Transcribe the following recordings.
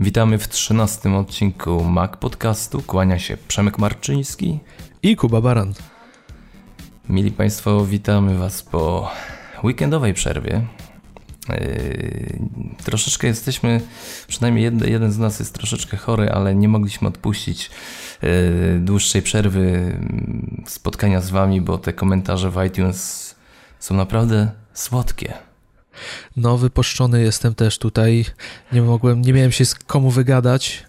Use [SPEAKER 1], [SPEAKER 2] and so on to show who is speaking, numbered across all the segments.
[SPEAKER 1] Witamy w trzynastym odcinku Mac Podcastu. Kłania się Przemek Marczyński
[SPEAKER 2] i Kuba Baran.
[SPEAKER 1] Mili Państwo, witamy Was po weekendowej przerwie. Yy, troszeczkę jesteśmy, przynajmniej jeden, jeden z nas jest troszeczkę chory, ale nie mogliśmy odpuścić yy, dłuższej przerwy yy, spotkania z Wami, bo te komentarze w iTunes są naprawdę słodkie.
[SPEAKER 2] No, wypuszczony jestem też tutaj. Nie mogłem, nie miałem się z komu wygadać,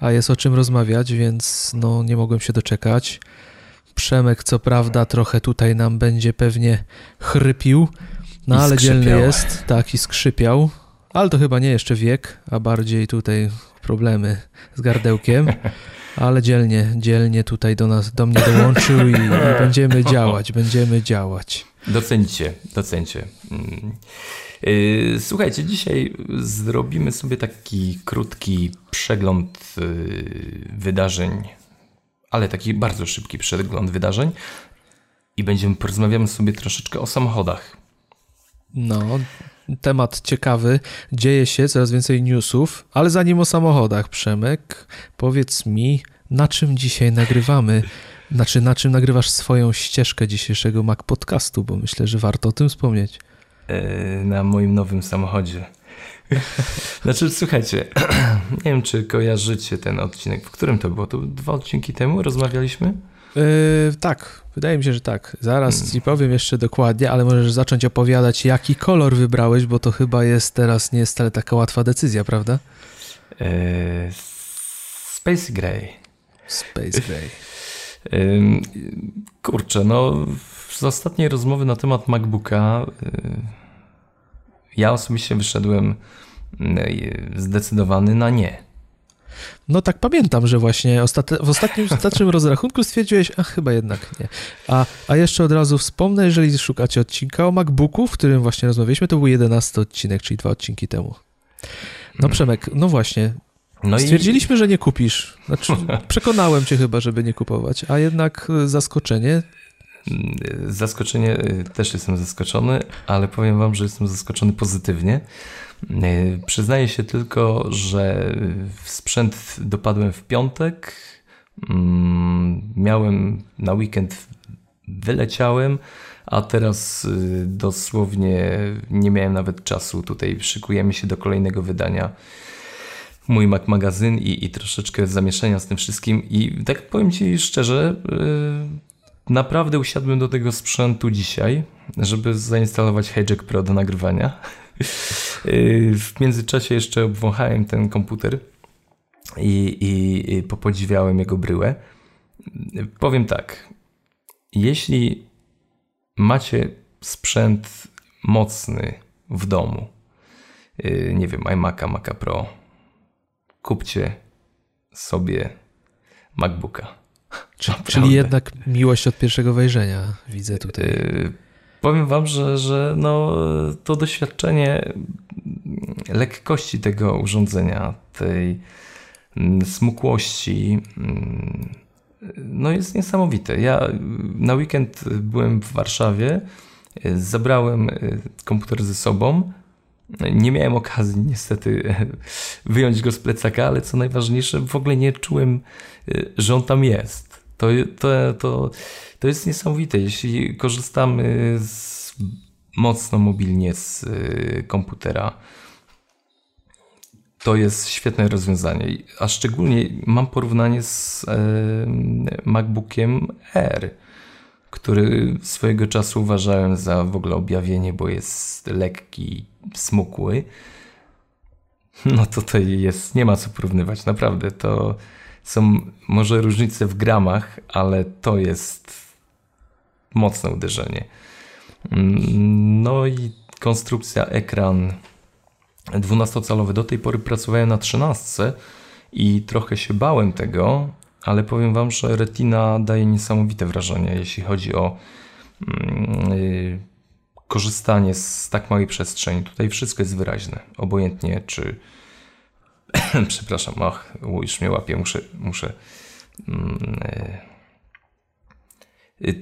[SPEAKER 2] a jest o czym rozmawiać, więc no, nie mogłem się doczekać. Przemek, co prawda, trochę tutaj nam będzie pewnie chrypił, no I ale skrzypiał. dzielny jest, tak, i skrzypiał. Ale to chyba nie jeszcze wiek, a bardziej tutaj problemy z gardełkiem. Ale dzielnie, dzielnie tutaj do nas, do mnie dołączył i, i będziemy działać, będziemy działać.
[SPEAKER 1] Docencie, docencie. Mm. Y, słuchajcie, dzisiaj zrobimy sobie taki krótki przegląd y, wydarzeń, ale taki bardzo szybki przegląd wydarzeń i będziemy porozmawiamy sobie troszeczkę o samochodach.
[SPEAKER 2] No, temat ciekawy. Dzieje się coraz więcej newsów, ale zanim o samochodach, Przemek, powiedz mi, na czym dzisiaj nagrywamy? Znaczy, na czym nagrywasz swoją ścieżkę dzisiejszego Mac Podcastu, bo myślę, że warto o tym wspomnieć.
[SPEAKER 1] E, na moim nowym samochodzie. Znaczy, słuchajcie, nie wiem, czy kojarzycie ten odcinek. W którym to było? To dwa odcinki temu rozmawialiśmy?
[SPEAKER 2] Yy, tak, wydaje mi się, że tak. Zaraz hmm. ci powiem jeszcze dokładnie, ale możesz zacząć opowiadać, jaki kolor wybrałeś, bo to chyba jest teraz nie jest wcale taka łatwa decyzja, prawda?
[SPEAKER 1] Yy, Space Gray.
[SPEAKER 2] Space Gray.
[SPEAKER 1] Kurczę, no z ostatniej rozmowy na temat MacBooka ja osobiście wyszedłem zdecydowany na nie.
[SPEAKER 2] No tak pamiętam, że właśnie w ostatnim, rozrachunku stwierdziłeś, a chyba jednak nie. A, a jeszcze od razu wspomnę, jeżeli szukacie odcinka o MacBooku, w którym właśnie rozmawialiśmy, to był 11 odcinek, czyli dwa odcinki temu. No hmm. Przemek, no właśnie, no Stwierdziliśmy, i... że nie kupisz. Znaczy, przekonałem cię chyba, żeby nie kupować, a jednak zaskoczenie.
[SPEAKER 1] Zaskoczenie, y, też jestem zaskoczony, ale powiem wam, że jestem zaskoczony pozytywnie. Y, przyznaję się tylko, że sprzęt dopadłem w piątek. Mm, miałem na weekend, wyleciałem, a teraz dosłownie nie miałem nawet czasu. Tutaj szykujemy się do kolejnego wydania mój Mac magazyn i, i troszeczkę zamieszania z tym wszystkim. I tak powiem Ci szczerze, yy, naprawdę usiadłem do tego sprzętu dzisiaj, żeby zainstalować Hijack Pro do nagrywania. Yy, w międzyczasie jeszcze obwąchałem ten komputer i, i, i popodziwiałem jego bryłę. Powiem tak, jeśli macie sprzęt mocny w domu, yy, nie wiem, iMac'a, Maca Pro, kupcie sobie MacBooka.
[SPEAKER 2] Czyli jednak miłość od pierwszego wejrzenia widzę tutaj. Yy,
[SPEAKER 1] powiem wam, że, że no, to doświadczenie lekkości tego urządzenia, tej mm, smukłości, mm, no jest niesamowite. Ja na weekend byłem w Warszawie, zabrałem y, komputer ze sobą, nie miałem okazji niestety wyjąć go z plecaka, ale co najważniejsze, w ogóle nie czułem, y, że on tam jest. To, to, to, to jest niesamowite. Jeśli korzystamy z, mocno mobilnie z y, komputera, to jest świetne rozwiązanie. A szczególnie mam porównanie z e, MacBookiem Air który swojego czasu uważałem za w ogóle objawienie, bo jest lekki, smukły. No to tutaj jest, nie ma co porównywać, naprawdę. To są może różnice w gramach, ale to jest mocne uderzenie. No i konstrukcja ekran 12-calowy. Do tej pory pracowałem na 13 i trochę się bałem tego, ale powiem Wam, że Retina daje niesamowite wrażenie, jeśli chodzi o yy, korzystanie z tak małej przestrzeni. Tutaj wszystko jest wyraźne, obojętnie czy. Przepraszam, ach, już mnie łapie, muszę. muszę yy.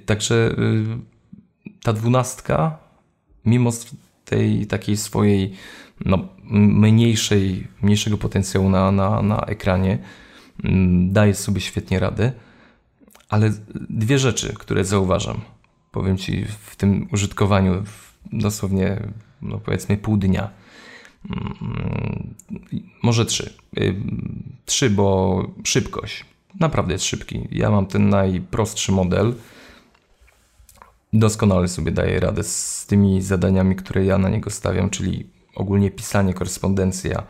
[SPEAKER 1] Także yy, ta dwunastka, mimo tej takiej swojej no, mniejszej, mniejszego potencjału na, na, na ekranie mm, daje sobie świetnie radę. Ale dwie rzeczy, które zauważam, powiem Ci w tym użytkowaniu dosłownie, no powiedzmy, pół dnia. Mm, może trzy. Y, trzy, bo szybkość. Naprawdę jest szybki. Ja mam ten najprostszy model. Doskonale sobie daję radę z tymi zadaniami, które ja na niego stawiam, czyli ogólnie pisanie, korespondencja,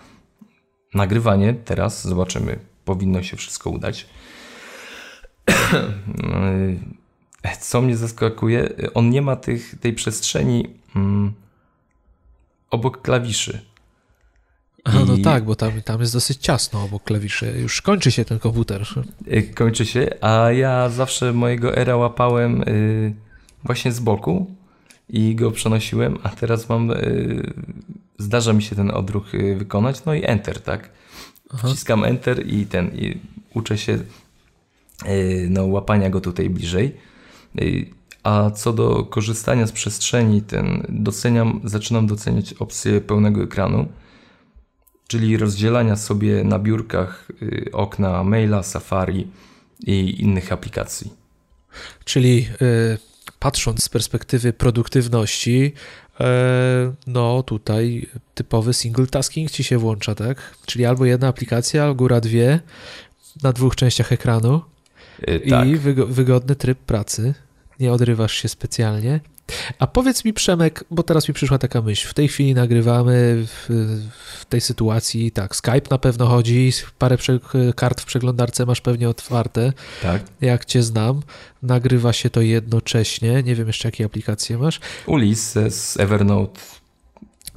[SPEAKER 1] nagrywanie. Teraz zobaczymy, powinno się wszystko udać. Co mnie zaskakuje, on nie ma tych, tej przestrzeni mm, obok klawiszy.
[SPEAKER 2] Aha, no tak, bo tam, tam jest dosyć ciasno obok klawiszy. Już kończy się ten komputer.
[SPEAKER 1] Y, kończy się, a ja zawsze mojego era łapałem y, właśnie z boku i go przenosiłem, a teraz mam, y, zdarza mi się ten odruch wykonać, no i enter, tak? Aha. Wciskam enter i ten, i uczę się no, łapania go tutaj bliżej. A co do korzystania z przestrzeni, ten doceniam, zaczynam doceniać opcję pełnego ekranu czyli rozdzielania sobie na biurkach y, okna maila, Safari i innych aplikacji.
[SPEAKER 2] Czyli y, patrząc z perspektywy produktywności, y, no tutaj typowy single tasking ci się włącza, tak? Czyli albo jedna aplikacja, albo góra dwie na dwóch częściach ekranu tak. i wygodny tryb pracy. Nie odrywasz się specjalnie. A powiedz mi, Przemek, bo teraz mi przyszła taka myśl. W tej chwili nagrywamy w, w tej sytuacji, tak, Skype na pewno chodzi, parę kart w przeglądarce masz pewnie otwarte.
[SPEAKER 1] Tak.
[SPEAKER 2] Jak cię znam, nagrywa się to jednocześnie. Nie wiem jeszcze, jakie aplikacje masz.
[SPEAKER 1] Ulysses, Evernote.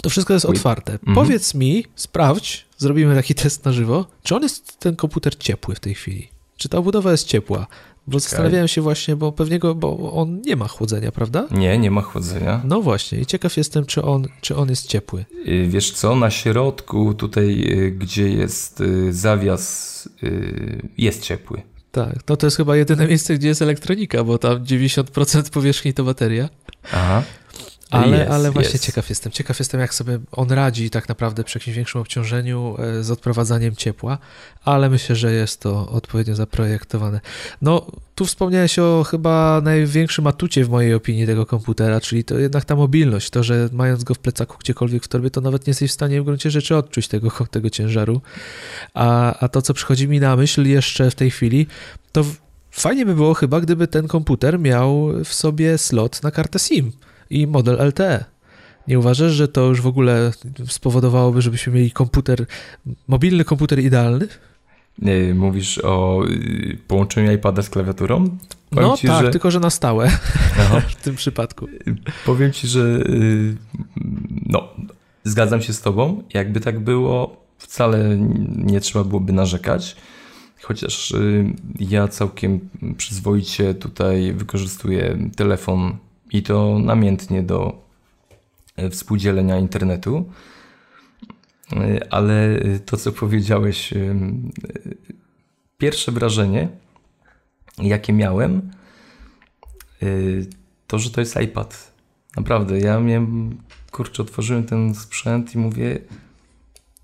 [SPEAKER 2] To wszystko jest otwarte. Mhm. Powiedz mi, sprawdź, zrobimy taki test na żywo, czy on jest, ten komputer ciepły w tej chwili? Czy ta obudowa jest ciepła? Bo zastanawiałem się właśnie, bo pewnie go, bo on nie ma chłodzenia, prawda?
[SPEAKER 1] Nie, nie ma chłodzenia.
[SPEAKER 2] No właśnie i ciekaw jestem, czy on, czy on jest ciepły.
[SPEAKER 1] Y, wiesz co, na środku tutaj, y, gdzie jest y, zawias, jest ciepły.
[SPEAKER 2] Tak, no to jest chyba jedyne miejsce, gdzie jest elektronika, bo tam 90% powierzchni to bateria.
[SPEAKER 1] Aha.
[SPEAKER 2] Ale, ale właśnie ciekaw jestem. Ciekaw jestem, jak sobie on radzi tak naprawdę przy jakimś większym obciążeniu e, z odprowadzaniem ciepła, ale myślę, że jest to odpowiednio zaprojektowane. No, tu wspomniałeś o chyba największym atucie w mojej opinii tego komputera, czyli to jednak ta mobilność, to, że mając go w plecaku gdziekolwiek w torbie, to nawet nie jesteś w stanie w gruncie rzeczy odczuć tego, tego ciężaru. A, a to, co przychodzi mi na myśl jeszcze w tej chwili, to fajnie by było chyba, gdyby ten komputer miał w sobie slot na kartę SIM i model LTE. Nie uważasz, że to już w ogóle spowodowałoby, żebyśmy mieli komputer, mobilny komputer idealny?
[SPEAKER 1] Mówisz o y, połączeniu iPada z klawiaturą?
[SPEAKER 2] Powiem no ci, tak, że... tylko że na stałe w tym przypadku.
[SPEAKER 1] Powiem ci, że y, no, zgadzam się z tobą. Jakby tak było, wcale nie trzeba byłoby narzekać. Chociaż y, ja całkiem przyzwoicie tutaj wykorzystuję telefon i to namiętnie do e, współdzielenia internetu. E, ale to, co powiedziałeś, e, pierwsze wrażenie, jakie miałem, to, że to jest iPad. Naprawdę, ja miałem, kurczę, otworzyłem ten sprzęt i mówię,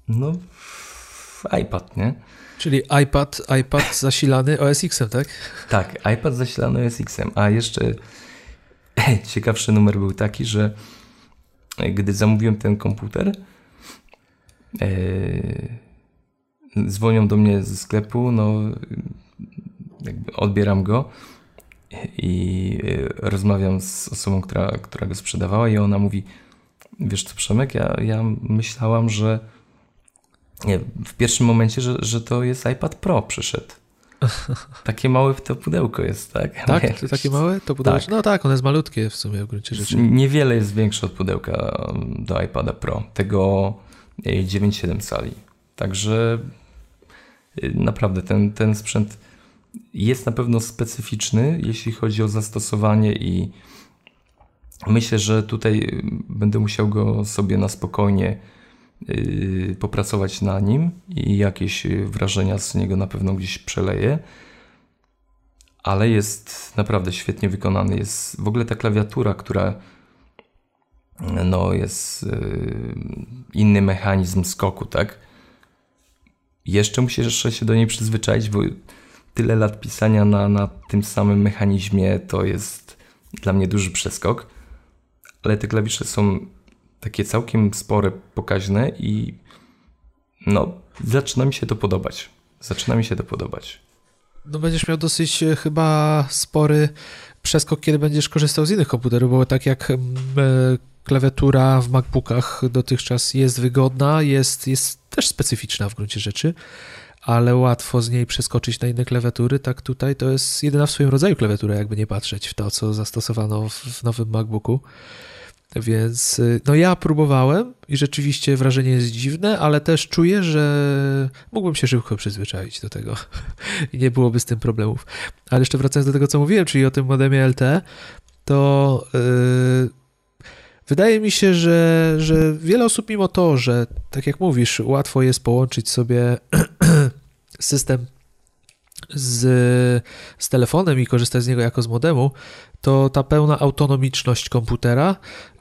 [SPEAKER 1] no, iPad, nie?
[SPEAKER 2] Czyli iPad, iPad zasilany OS X-em, tak?
[SPEAKER 1] Tak, iPad zasilany OS X-em, a jeszcze ciekawszy numer był taki, że gdy zamówiłem ten komputer, e, dzwonią do mnie ze sklepu, no odbieram go i e, rozmawiam z osobą, która, która go sprzedawała i ona mówi, wiesz co Przemek, ja, ja myślałam, że nie, w pierwszym momencie, że, że to jest iPad Pro przyszedł. Takie małe to pudełko jest, tak?
[SPEAKER 2] Tak? To takie małe to pudełko? Tak. No tak, one jest malutkie w sumie w gruncie rzeczy.
[SPEAKER 1] Niewiele jest większe od pudełka um, do iPada Pro. Tego 9,7 cali. Także y, naprawdę ten, ten sprzęt jest na pewno specyficzny, jeśli chodzi o zastosowanie i myślę, że tutaj y, będę musiał go sobie na spokojnie popracować na nim i jakieś wrażenia z niego na pewno gdzieś przeleję. Ale jest naprawdę świetnie wykonany. Jest w ogóle ta klawiatura, która no jest y, inny mechanizm skoku, tak? Jeszcze musisz się do niej przyzwyczaić, bo tyle lat pisania na, na tym samym mechanizmie to jest dla mnie duży przeskok, ale te klawisze są takie całkiem spore, pokaźne i no, zaczyna mi się to podobać. Zaczyna mi się to podobać.
[SPEAKER 2] No będziesz miał dosyć e, chyba spory przeskok, kiedy będziesz korzystał z innych komputerów, bo tak jak mm, e, klawiatura w MacBookach dotychczas jest wygodna, jest, jest też specyficzna w gruncie rzeczy, ale łatwo z niej przeskoczyć na inne klawiatury, tak tutaj to jest jedyna w swoim rodzaju klawiatura, jakby nie patrzeć w to, co zastosowano w nowym MacBooku. Więc y, no ja próbowałem i rzeczywiście wrażenie jest dziwne, ale też czuję, że mógłbym się szybko przyzwyczaić do tego i nie byłoby z tym problemów. Ale jeszcze wracając do tego, co mówiłem, czyli o tym modemie LTE, to yy, wydaje mi się, że, że wiele osób mimo to, że tak jak mówisz, łatwo jest połączyć sobie system z, z telefonem i korzystać z niego jako z modemu, to ta pełna autonomiczność komputera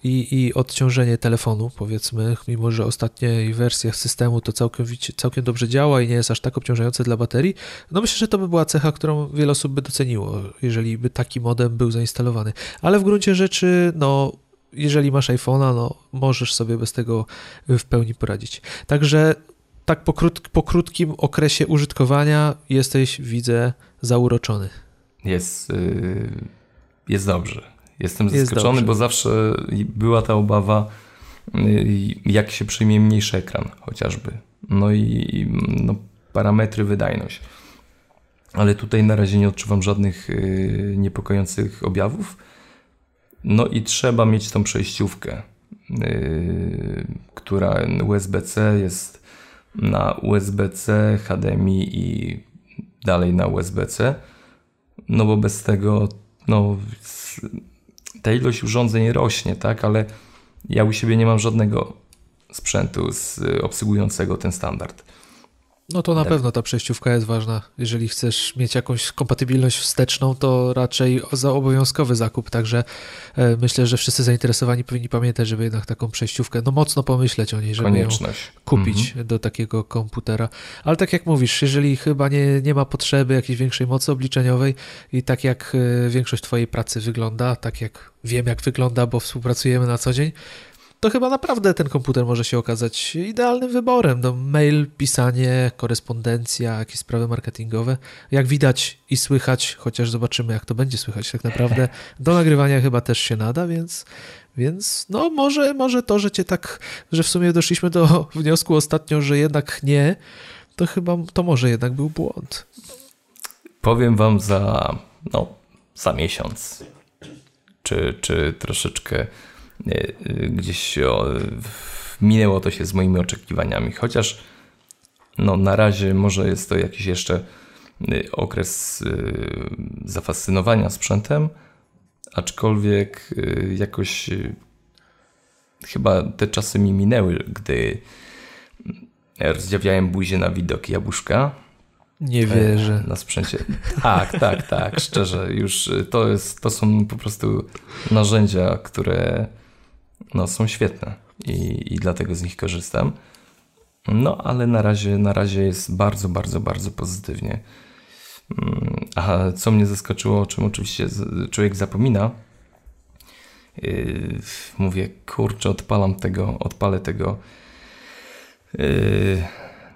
[SPEAKER 2] i, i odciążenie telefonu, powiedzmy, mimo że ostatniej wersjach systemu to całkiem, dobrze działa i nie jest aż tak obciążające dla baterii, no myślę, że to by była cecha, którą wiele osób by doceniło, jeżeli by taki modem był zainstalowany. Ale w gruncie rzeczy, no jeżeli masz iPhone'a, no możesz sobie bez tego w pełni poradzić. Także tak po, krót, po krótkim okresie użytkowania jesteś, widzę, zauroczony.
[SPEAKER 1] Jest, yy, jest dobrze. Jestem zaskoczony, bo zawsze była ta obawa, yy, jak się przyjmie mniejszy ekran chociażby. No i no, parametry, wydajność. Ale tutaj na razie nie odczuwam żadnych yy, niepokojących objawów. No i trzeba mieć tą przejściówkę, yy, która USB-C jest na USB-C, HDMI i dalej na USB-C, no bo bez tego no, ta ilość urządzeń rośnie, tak, ale ja u siebie nie mam żadnego sprzętu z, obsługującego ten standard.
[SPEAKER 2] No to na tak. pewno ta przejściówka jest ważna. Jeżeli chcesz mieć jakąś kompatybilność wsteczną, to raczej za obowiązkowy zakup, także e, myślę, że wszyscy zainteresowani powinni pamiętać, żeby jednak taką przejściówkę, no mocno pomyśleć o niej, żeby ją kupić mhm. do takiego komputera. Ale tak jak mówisz, jeżeli chyba nie, nie ma potrzeby jakiejś większej mocy obliczeniowej i tak jak e, większość twojej pracy wygląda, tak jak wiem jak wygląda, bo współpracujemy na co dzień, to chyba naprawdę ten komputer może się okazać idealnym wyborem. No, mail, pisanie, korespondencja, jakieś sprawy marketingowe. Jak widać i słychać, chociaż zobaczymy, jak to będzie słychać tak naprawdę, do nagrywania chyba też się nada, więc, więc no może, może to, że cię tak, że w sumie doszliśmy do wniosku ostatnio, że jednak nie, to chyba to może jednak był błąd.
[SPEAKER 1] Powiem wam za, no, za miesiąc, czy, czy troszeczkę E, gdzieś minęło to się z moimi oczekiwaniami, chociaż no, na razie może jest to jakiś jeszcze e, okres e, zafascynowania sprzętem, aczkolwiek jakoś chyba te czasy mi minęły, gdy rozdziawiałem buzię na widok jabłuszka.
[SPEAKER 2] Nie wierzę.
[SPEAKER 1] Na sprzęcie. Tak, tak, tak, szczerze. Już to, jest, to są po prostu narzędzia, które no, są świetne i, i dlatego z nich korzystam. No, ale na razie, na razie jest bardzo, bardzo, bardzo pozytywnie. Mm, a co mnie zaskoczyło, o czym oczywiście człowiek zapomina, yy, mówię, kurczę, odpalam tego, odpalę tego yy,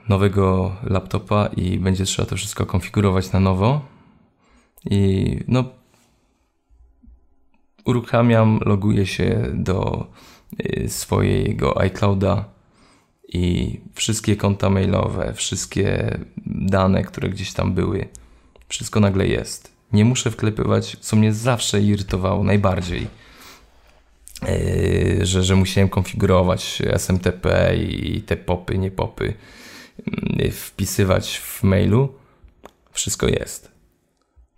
[SPEAKER 1] nowego laptopa i będzie trzeba to wszystko konfigurować na nowo. I no, uruchamiam, loguję się do y, swojego iClouda i wszystkie konta mailowe, wszystkie dane, które gdzieś tam były, wszystko nagle jest. Nie muszę wklepywać, co mnie zawsze irytowało najbardziej, y, że, że musiałem konfigurować SMTP i te popy, nie popy, y, wpisywać w mailu. Wszystko jest.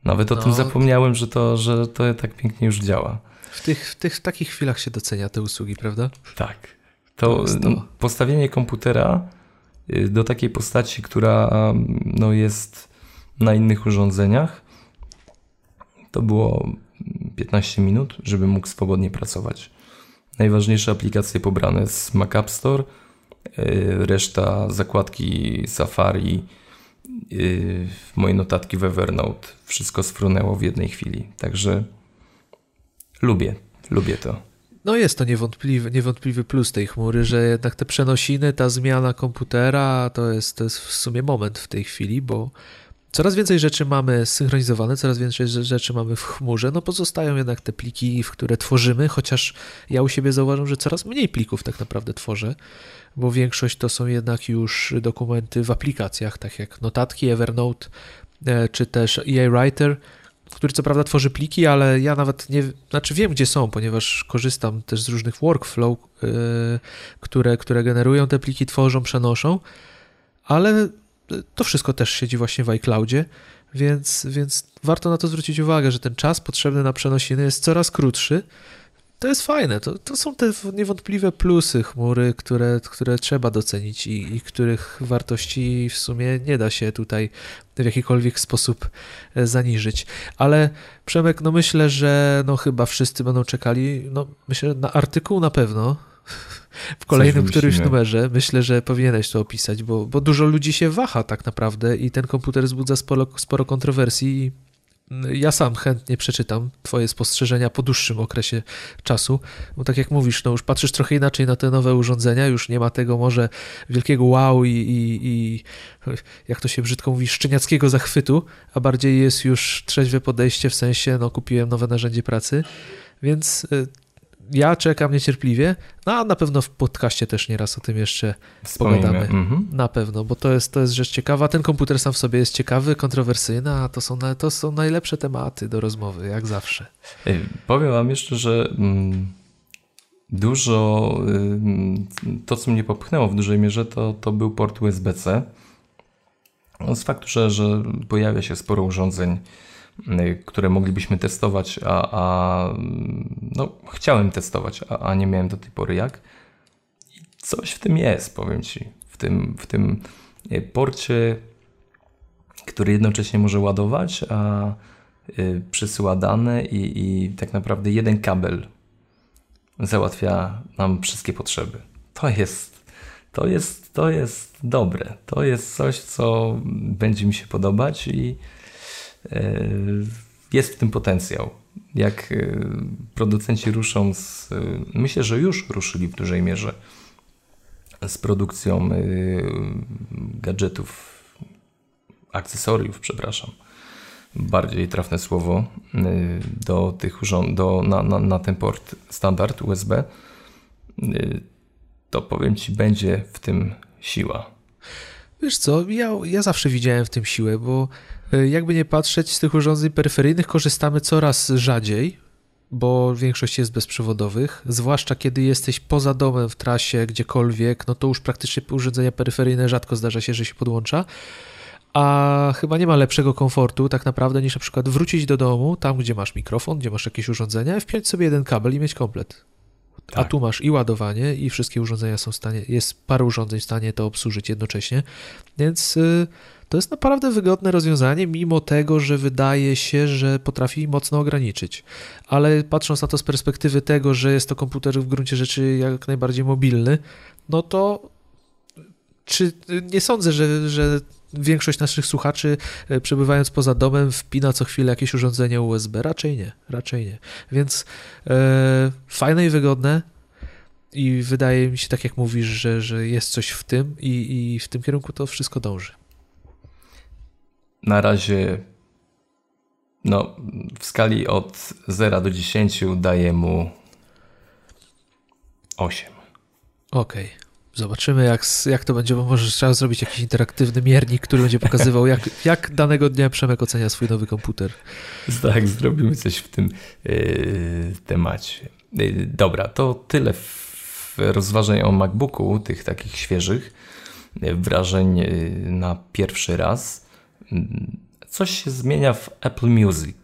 [SPEAKER 1] Nawet o no. tym zapomniałem, że to, że to tak pięknie już działa.
[SPEAKER 2] W tych, w tych w takich chwilach się docenia te usługi, prawda?
[SPEAKER 1] Tak. To, to. postawienie komputera y, do takiej postaci, która no, jest na innych urządzeniach, to było 15 minut, żeby mógł swobodnie pracować. najważniejsze aplikacje pobrane z Mac App Store, reszta zakładki Safari, moje notatki w Evernote, wszystko sfrunęło w jednej chwili. Także lubię, lubię to.
[SPEAKER 2] No jest to niewątpliwy, niewątpliwy plus tej chmury, że jednak te przenosiny, ta zmiana komputera to jest, to jest w sumie moment w tej chwili, bo coraz więcej rzeczy mamy synchronizowane, coraz więcej rzeczy mamy w chmurze, no pozostają jednak te pliki, w które tworzymy, chociaż ja u siebie zauważam, że coraz mniej plików tak naprawdę tworzę, bo większość to są jednak już dokumenty w aplikacjach, tak jak notatki, Evernote, e, czy też EA Writer, który co prawda tworzy pliki, ale ja nawet nie, znaczy wiem gdzie są, ponieważ korzystam też z różnych workflow, yy, które, które generują te pliki, tworzą, przenoszą, ale to wszystko też siedzi właśnie w iCloudzie, więc, więc warto na to zwrócić uwagę, że ten czas potrzebny na przenosiny jest coraz krótszy, to jest fajne. To, to są te niewątpliwe plusy chmury, które, które trzeba docenić i, i których wartości w sumie nie da się tutaj w jakikolwiek sposób e, zaniżyć. Ale Przemek, no myślę, że no chyba wszyscy będą czekali, no myślę, na artykuł na pewno, w kolejnym którymś numerze. Myślę, że powinieneś to opisać, bo, bo dużo ludzi się waha tak naprawdę i ten komputer wzbudza sporo, sporo kontrowersji ja sam chętnie przeczytam Twoje spostrzeżenia po dłuższym okresie czasu, bo tak jak mówisz, no już patrzysz trochę inaczej na te nowe urządzenia, już nie ma tego może wielkiego wow i, i, i jak to się brzydko mówi, szczeniackiego zachwytu, a bardziej jest już trzeźwe podejście w sensie, no kupiłem nowe narzędzie pracy, więc y, ja czekam niecierpliwie, no a na pewno w podcaście też nieraz o tym jeszcze Wspomnimy. pogadamy. Mhm. Na pewno, bo to jest, to jest rzecz ciekawa. Ten komputer sam w sobie jest ciekawy, kontrowersyjny, a to są, to są najlepsze tematy do rozmowy, jak zawsze.
[SPEAKER 1] Powiem wam jeszcze, że mm, dużo, to co mnie popchnęło w dużej mierze, to, to był port USB-C. Z faktu, że, że pojawia się sporo urządzeń, Y, które moglibyśmy testować, a, a no, chciałem testować, a, a, nie miałem do tej pory jak. I coś w tym jest, powiem Ci. W tym, w tym y, porcie, który jednocześnie może ładować, a y, przesyła dane i, i tak naprawdę jeden kabel załatwia nam wszystkie potrzeby. To jest, to jest, to jest dobre. To jest coś, co będzie mi się podobać i jest w tym potencjał. Jak e, producenci ruszą z. E, myślę, że już ruszyli w dużej mierze z produkcją gadżetów, akcesoriów, przepraszam, bardziej trafne słowo, do tych urząd, do, na, na, na ten port standard USB, to powiem Ci, będzie w tym siła.
[SPEAKER 2] Wiesz co, ja, ja zawsze widziałem w tym siłę, bo E, jakby nie patrzeć, z tych urządzeń peryferyjnych korzystamy coraz rzadziej, bo większość jest bezprzewodowych, zwłaszcza kiedy jesteś poza domem w trasie, gdziekolwiek, no to już praktycznie urządzenia peryferyjne rzadko zdarza się, że się podłącza. A chyba nie ma lepszego komfortu tak naprawdę niż na przykład wrócić do domu, tam gdzie masz mikrofon, gdzie masz jakieś urządzenia, wpiąć sobie jeden kabel i mieć komplet. Tak. A tu masz i ładowanie, i wszystkie urządzenia są w stanie, jest parę urządzeń w stanie to obsłużyć jednocześnie, więc y, to jest naprawdę wygodne rozwiązanie, mimo tego, że wydaje się, że potrafi mocno ograniczyć. Ale patrząc na to z perspektywy tego, że jest to komputer w gruncie rzeczy jak najbardziej mobilny, no to czy nie sądzę, że, że większość naszych słuchaczy, e, przebywając poza domem, wpina co chwilę jakieś urządzenie USB? Raczej nie, raczej nie. Więc e, fajne i wygodne. I wydaje mi się, tak jak mówisz, że, że jest coś w tym, i, i w tym kierunku to wszystko dąży.
[SPEAKER 1] Na razie, no, w skali od 0 do 10 daję mu 8.
[SPEAKER 2] Okej. Okay. Zobaczymy, jak, jak to będzie, bo może trzeba zrobić jakiś interaktywny miernik, który będzie pokazywał, jak, jak danego dnia Przemek ocenia swój nowy komputer.
[SPEAKER 1] Tak, zrobimy coś w tym yy, temacie. Yy, dobra, to tyle w rozważań o MacBooku, tych takich świeżych yy, wrażeń na pierwszy raz. Yy, coś się zmienia w Apple Music.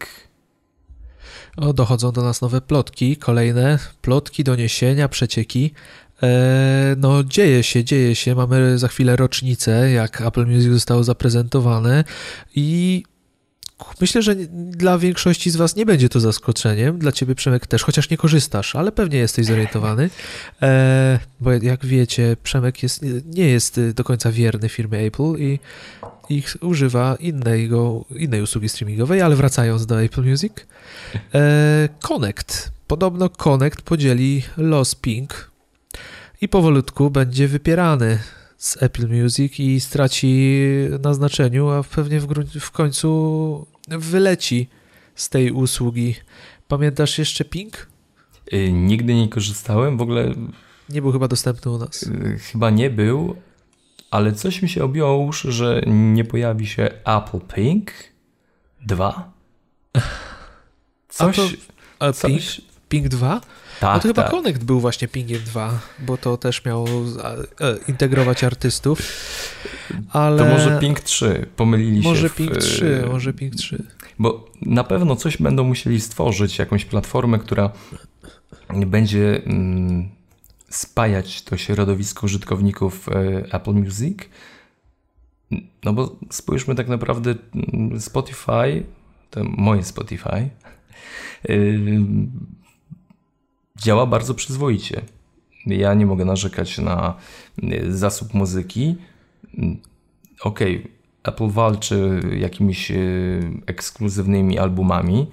[SPEAKER 2] O, dochodzą do nas nowe plotki, kolejne plotki, doniesienia, przecieki. E, no, dzieje się, dzieje się. Mamy za chwilę rocznicę, jak Apple Music zostało zaprezentowane i myślę, że dla większości z Was nie będzie to zaskoczeniem. Dla Ciebie, Przemek, też, chociaż nie korzystasz, ale pewnie jesteś zorientowany. E, bo jak wiecie, Przemek jest, nie jest do końca wierny firmie Apple i, i używa innego, innej usługi streamingowej, ale wracając do Apple Music. E, Connect. Podobno Connect podzieli los Pink i powolutku będzie wypierany z Apple Music i straci na znaczeniu, a pewnie w, w końcu wyleci z tej usługi. Pamiętasz jeszcze Pink?
[SPEAKER 1] Yy, nigdy nie korzystałem, w ogóle.
[SPEAKER 2] Nie był chyba dostępny u nas.
[SPEAKER 1] Yy, chyba nie był, ale coś mi się obiło uszy, że nie pojawi się Apple Pink 2.
[SPEAKER 2] Coś. A to, a coś... Pink, Pink 2? Tak, no to chyba
[SPEAKER 1] tak.
[SPEAKER 2] Connect był właśnie Pingiem 2, bo to też miał e, integrować artystów. Ale...
[SPEAKER 1] To może Ping 3, pomylili
[SPEAKER 2] może
[SPEAKER 1] się.
[SPEAKER 2] Może Ping 3, w... może Ping 3.
[SPEAKER 1] Bo na pewno coś będą musieli stworzyć, jakąś platformę, która będzie mm, spajać to środowisko użytkowników e, Apple Music. No bo spójrzmy tak naprawdę mm, Spotify, to moje Spotify, działa bardzo przyzwoicie. Ja nie mogę narzekać na y, zasób muzyki. Ok, Apple walczy jakimiś y, ekskluzywnymi albumami.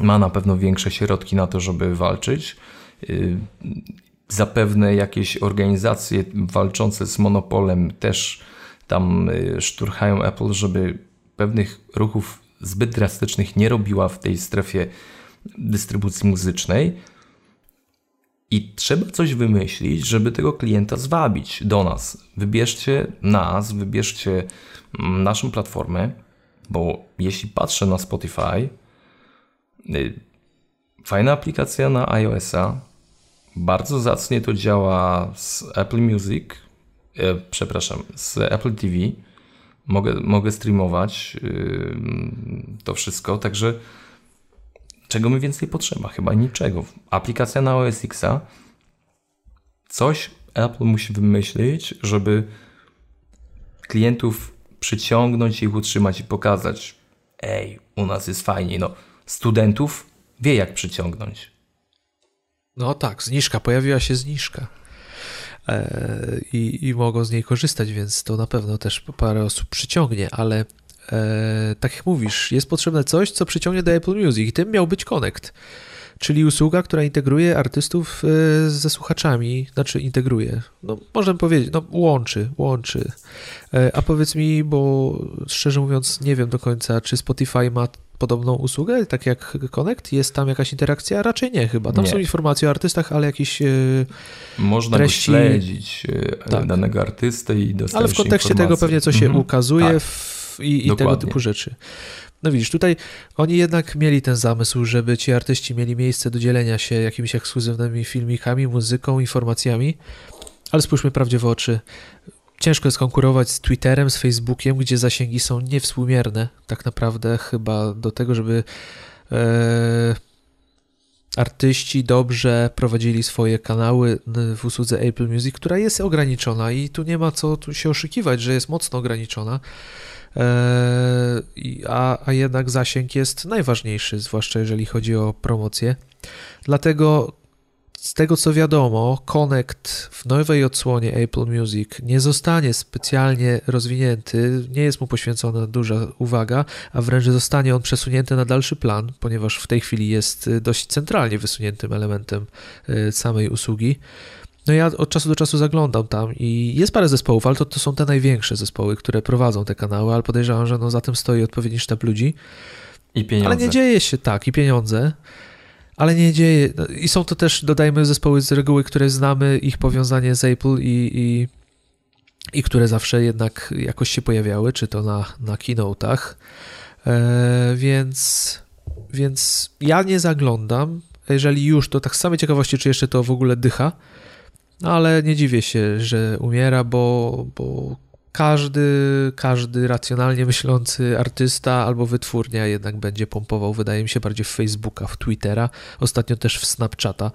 [SPEAKER 1] Ma na pewno większe środki na to, żeby walczyć. Y, zapewne jakieś organizacje walczące z monopolem też tam szturchają Apple, żeby pewnych ruchów zbyt drastycznych nie robiła w tej strefie dystrybucji muzycznej i trzeba coś wymyślić, żeby tego klienta zwabić do nas. Wybierzcie nas, wybierzcie mm, naszą platformę, bo jeśli patrzę na Spotify, y, fajna aplikacja na iOS-a, bardzo zacnie to działa z Apple Music, e, przepraszam, z Apple TV. Mogę, mogę streamować to wszystko, także Czego mi więcej potrzeba? Chyba niczego. Aplikacja na OS Xa. Coś Apple musi wymyślić, żeby klientów przyciągnąć, ich utrzymać i pokazać ej, u nas jest fajnie. No, studentów wie jak przyciągnąć.
[SPEAKER 2] No tak, zniżka, pojawiła się zniżka. E, i, I mogą z niej korzystać, więc to na pewno też parę osób przyciągnie, ale tak jak mówisz, jest potrzebne coś, co przyciągnie do Apple Music i tym miał być Connect, czyli usługa, która integruje artystów e, ze słuchaczami, znaczy integruje, no można powiedzieć, no łączy, łączy. E, a powiedz mi, bo szczerze mówiąc nie wiem do końca, czy Spotify ma podobną usługę, tak jak Connect? Jest tam jakaś interakcja? Raczej nie chyba. Tam nie. są informacje o artystach, ale jakieś e,
[SPEAKER 1] Można treści... śledzić e, tak. danego artystę i dostać
[SPEAKER 2] Ale w kontekście
[SPEAKER 1] informacji.
[SPEAKER 2] tego pewnie co się mhm. ukazuje tak. w i, i tego typu rzeczy. No widzisz, tutaj oni jednak mieli ten zamysł, żeby ci artyści mieli miejsce do dzielenia się jakimiś ekskluzywnymi filmikami, muzyką, informacjami, ale spójrzmy prawdzie w oczy. Ciężko jest konkurować z Twitterem, z Facebookiem, gdzie zasięgi są niewspółmierne, tak naprawdę chyba do tego, żeby e, artyści dobrze prowadzili swoje kanały w usłudze Apple Music, która jest ograniczona i tu nie ma co tu się oszukiwać, że jest mocno ograniczona. Eee, a, a jednak zasięg jest najważniejszy, zwłaszcza jeżeli chodzi o promocję. Dlatego z tego co wiadomo, Connect w nowej odsłonie Apple Music nie zostanie specjalnie rozwinięty, nie jest mu poświęcona duża uwaga, a wręcz zostanie on przesunięty na dalszy plan, ponieważ w tej chwili jest dość centralnie wysuniętym elementem e, samej usługi. No ja od czasu do czasu zaglądam tam i jest parę zespołów, ale to, to są te największe zespoły, które prowadzą te kanały, ale podejrzewam, że no za tym stoi odpowiedni sztab ludzi.
[SPEAKER 1] I pieniądze.
[SPEAKER 2] Ale nie dzieje się tak, i pieniądze. Ale nie dzieje. No, I są to też, dodajmy, zespoły z reguły, które znamy, ich powiązanie z Apple i, i, i które zawsze jednak jakoś się pojawiały, czy to na, na keynote'ach. E, więc, więc ja nie zaglądam. Jeżeli już, to tak z samej ciekawości, czy jeszcze to w ogóle dycha. No ale nie dziwię się, że umiera, bo, bo każdy, każdy racjonalnie myślący artysta albo wytwórnia jednak będzie pompował, wydaje mi się, bardziej w Facebooka, w Twittera, ostatnio też w Snapchata.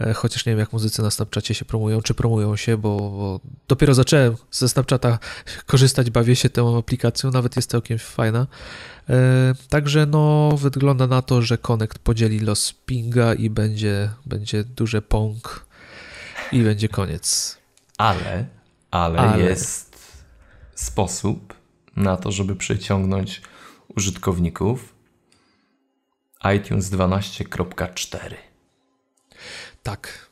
[SPEAKER 2] E, chociaż nie wiem, jak muzycy na Snapchacie się promują, czy promują się, bo, bo dopiero zacząłem ze Snapchata korzystać, bawię się tą aplikacją, nawet jest całkiem fajna. E, także no, wygląda na to, że Connect podzieli los pinga i będzie, będzie duże pong i będzie koniec.
[SPEAKER 1] Ale, ale, ale jest sposób na to, żeby przyciągnąć użytkowników iTunes 12.4.
[SPEAKER 2] Tak.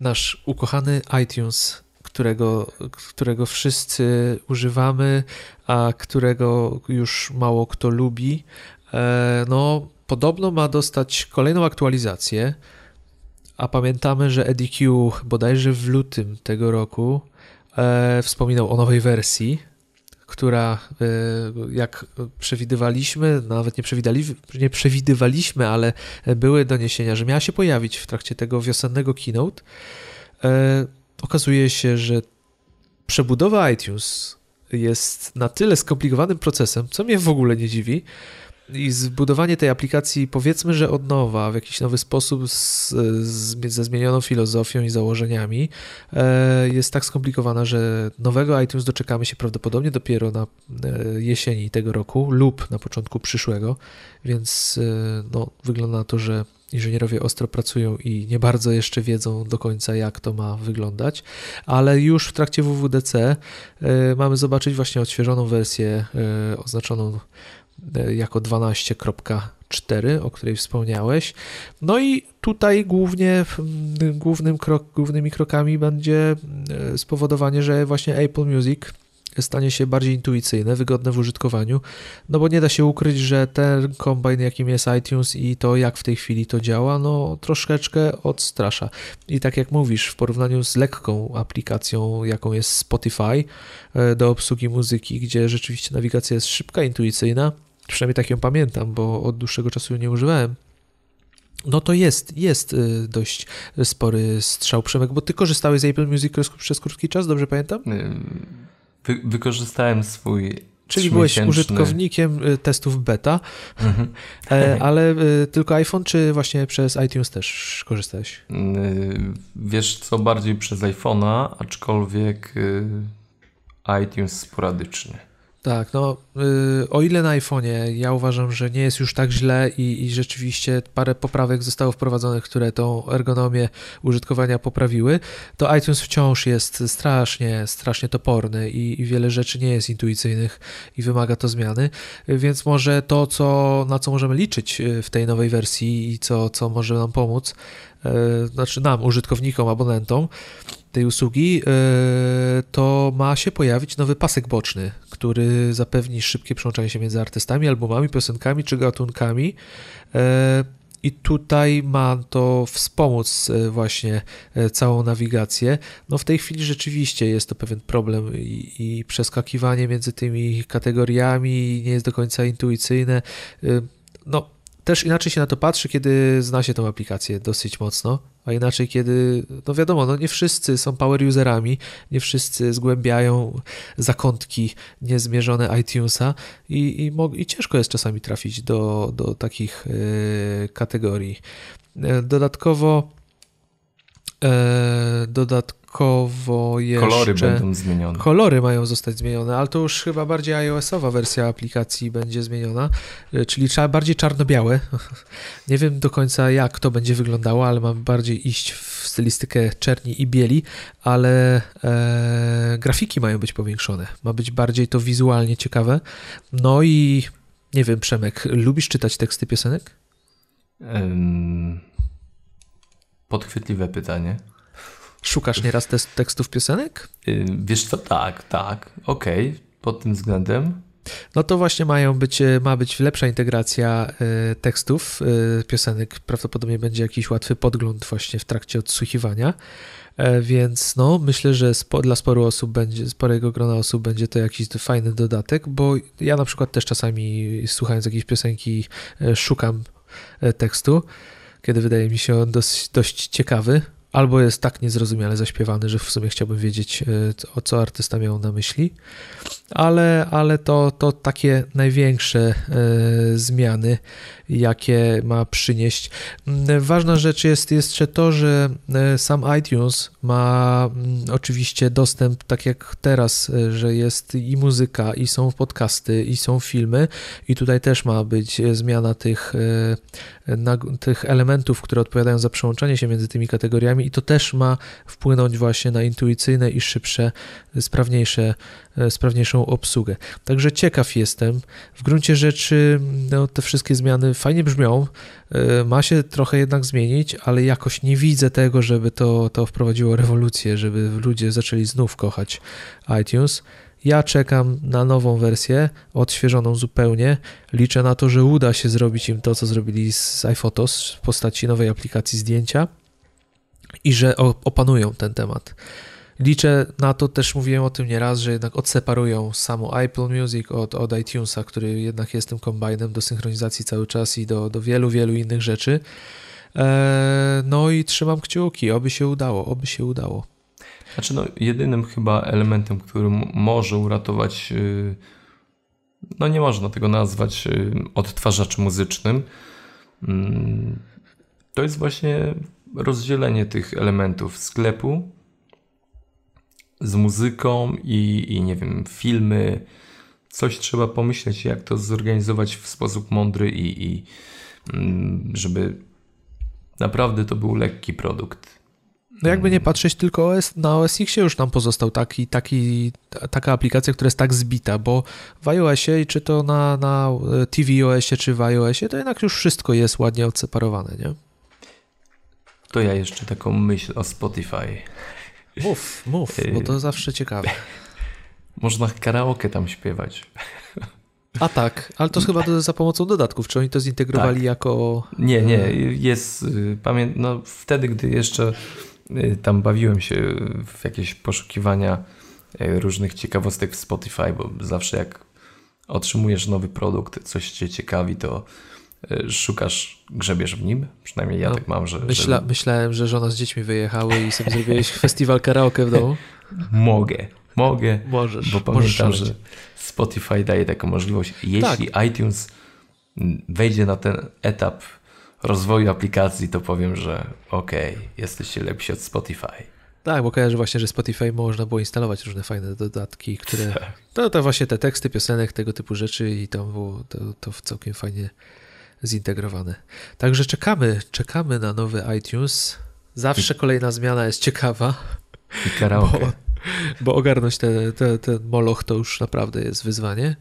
[SPEAKER 2] Nasz ukochany iTunes, którego, którego wszyscy używamy, a którego już mało kto lubi, e, no podobno ma dostać kolejną aktualizację. A pamiętamy, że Eddie Q bodajże w lutym tego roku e, wspominał o nowej wersji, która e, jak przewidywaliśmy, nawet nie, nie przewidywaliśmy, ale były doniesienia, że miała się pojawić w trakcie tego wiosennego keynote. E, okazuje się, że przebudowa iTunes jest na tyle skomplikowanym procesem, co mnie w ogóle nie dziwi, i zbudowanie tej aplikacji, powiedzmy, że od nowa, w jakiś nowy sposób, z, z, ze zmienioną filozofią i założeniami, e, jest tak skomplikowana, że nowego iTunes doczekamy się prawdopodobnie dopiero na e, jesieni tego roku lub na początku przyszłego, więc e, no, wygląda na to, że inżynierowie ostro pracują i nie bardzo jeszcze wiedzą do końca, jak to ma wyglądać, ale już w trakcie WWDC mamy zobaczyć właśnie odświeżoną wersję oznaczoną E, jako 12.4, o której wspomniałeś. No i tutaj głównie głównym krok, głównymi krokami będzie e, spowodowanie, że właśnie Apple Music stanie się bardziej intuicyjne, wygodne w użytkowaniu, no bo nie da się ukryć, że ten kombajn, jakim jest iTunes i to, jak w tej chwili to działa, no troszeczkę odstrasza. I tak jak mówisz, w porównaniu z lekką aplikacją, jaką jest Spotify e, do obsługi muzyki, gdzie rzeczywiście nawigacja jest szybka, intuicyjna, przynajmniej tak ją pamiętam, bo od dłuższego czasu jej nie używałem, no to jest, jest y, dość spory strzał Przemek, bo ty korzystałeś z Apple Music przez krótki czas, dobrze pamiętam? Y,
[SPEAKER 1] wy, wykorzystałem swój
[SPEAKER 2] Czyli byłeś użytkownikiem y, testów beta, mhm. E, ale tylko iPhone, czy właśnie przez iTunes też korzystałeś?
[SPEAKER 1] Wiesz co, bardziej przez iPhone'a, aczkolwiek iTunes sporadyczny.
[SPEAKER 2] Tak, no yy, o ile na iPhone'ie ja uważam, że nie jest już tak źle i, i, rzeczywiście parę poprawek zostało wprowadzonych, które tą ergonomię użytkowania poprawiły, to iTunes wciąż jest strasznie, strasznie toporny i, i wiele rzeczy nie jest intuicyjnych i wymaga to zmiany, więc może to, co, na co możemy liczyć y, w tej nowej wersji i co, co może nam pomóc, yy, znaczy nam, użytkownikom, abonentom, tej usługi, e, to ma się pojawić nowy pasek boczny, który zapewni szybkie przełączanie się między artystami, albumami, piosenkami czy gatunkami. E, I tutaj ma to wspomóc e, właśnie całą nawigację. No w tej chwili rzeczywiście jest to pewien problem i, i przeskakiwanie między tymi kategoriami nie jest do końca intuicyjne. No też inaczej się na to patrzy, kiedy zna się tą aplikację dosyć mocno, a inaczej kiedy, no wiadomo, no nie wszyscy są power userami, nie wszyscy zgłębiają zakątki niezmierzone iTunesa i, i, i ciężko jest czasami trafić do, do takich y, kategorii. E, dodatkowo dodatkowo dodatkowo jeszcze...
[SPEAKER 1] Kolory będą zmienione.
[SPEAKER 2] Kolory mają zostać zmienione, ale to już chyba bardziej iOS-owa wersja aplikacji będzie zmieniona, e, czyli bardziej czarno-białe. Nie wiem do końca jak to będzie wyglądało, ale mam bardziej iść w stylistykę czerni i bieli, ale e, grafiki mają być powiększone. Ma być bardziej to wizualnie ciekawe. No i nie wiem, Przemek, lubisz czytać teksty piosenek? Um,
[SPEAKER 1] podchwytliwe pytanie.
[SPEAKER 2] Szukasz nieraz te tekstów piosenek?
[SPEAKER 1] Y, wiesz co, tak, tak, okej, okay. pod tym względem.
[SPEAKER 2] No to właśnie mają być, e, ma być lepsza integracja e, tekstów e, piosenek. Prawdopodobnie będzie jakiś łatwy podgląd właśnie w trakcie odsłuchiwania. Więc no, myślę, że spo, dla sporu osób będzie, sporego grona osób będzie to jakiś fajny dodatek, bo ja na przykład też czasami słuchając jakiejś piosenki szukam tekstu, kiedy wydaje mi się on dość, dość ciekawy, albo jest tak niezrozumiale zaśpiewany, że w sumie chciałbym wiedzieć, e, o co artysta miał na myśli, ale, ale to, to takie największe e, zmiany, jakie ma przynieść. Mm, ważna rzecz jest jeszcze to, że e, sam iTunes ma mm, oczywiście dostęp, tak jak teraz, że jest i muzyka, i są podcasty, i są filmy, i tutaj też ma być zmiana tych, tych elementów, które odpowiadają za przełączanie się między tymi kategoriami i to też ma wpłynąć właśnie na intuicyjne i szybsze, sprawniejsze, e, sprawniejszą obsługę. Także ciekaw jestem. W gruncie rzeczy no, te wszystkie zmiany fajnie brzmią, e, ma się trochę jednak zmienić, ale jakoś nie widzę tego, żeby to, to wprowadziło rewolucję, żeby ludzie zaczęli znów kochać iTunes. Ja czekam na nową wersję, odświeżoną zupełnie. Liczę na to, że uda się zrobić im to, co zrobili z iPhotos w postaci nowej aplikacji zdjęcia i że opanują ten temat. Liczę na to, też mówiłem o tym nieraz, że jednak odseparują samo Apple Music od, od iTunesa, który jednak jest tym kombajnem do synchronizacji cały czas i do, do wielu, wielu innych rzeczy. Eee, no i trzymam kciuki, oby się udało, oby się udało.
[SPEAKER 1] Znaczy, no, jedynym chyba elementem, który może uratować, y, no nie można tego nazwać y, odtwarzaczem muzycznym, mm, to jest właśnie rozdzielenie tych elementów sklepu z muzyką i, i nie wiem, filmy. Coś trzeba pomyśleć, jak to zorganizować w sposób mądry i, i mm, żeby naprawdę to był lekki produkt.
[SPEAKER 2] No jakby nie patrzeć tylko OS, na OS X już nam pozostał taki, taki, taka aplikacja, która jest tak zbita, bo w iOSie, czy to na, na tvOSie, czy w iOSie, to jednak już wszystko jest ładnie odseparowane, nie?
[SPEAKER 1] To ja jeszcze taką myśl o Spotify.
[SPEAKER 2] Mów, mów, bo to zawsze ciekawe.
[SPEAKER 1] Można karaoke tam śpiewać.
[SPEAKER 2] A tak, ale to chyba za pomocą dodatków. Czy oni to zintegrowali tak. jako.
[SPEAKER 1] Nie, nie. Jest. Y, pamię... No, wtedy, gdy jeszcze y, tam bawiłem się w jakieś poszukiwania y, różnych ciekawostek w Spotify, bo zawsze jak otrzymujesz nowy produkt, coś cię ciekawi, to Y, szukasz, grzebiesz w nim? Przynajmniej ja no, tak mam, że,
[SPEAKER 2] myśla,
[SPEAKER 1] że...
[SPEAKER 2] Myślałem, że żona z dziećmi wyjechały i sobie zrobiłeś festiwal karaoke w domu.
[SPEAKER 1] Mogę, mogę.
[SPEAKER 2] Możesz.
[SPEAKER 1] Bo pamiętam, możesz że Spotify daje taką możliwość. Jeśli tak. iTunes wejdzie na ten etap rozwoju aplikacji, to powiem, że okej, okay, jesteście lepsi od Spotify.
[SPEAKER 2] Tak, bo kojarzę właśnie, że Spotify można było instalować różne fajne dodatki, które. To, to właśnie te teksty piosenek, tego typu rzeczy, i tam było to, to całkiem fajnie zintegrowane. Także czekamy, czekamy na nowy iTunes. Zawsze kolejna zmiana jest ciekawa.
[SPEAKER 1] I karaoke.
[SPEAKER 2] Bo, bo ogarnąć ten te, te moloch to już naprawdę jest wyzwanie.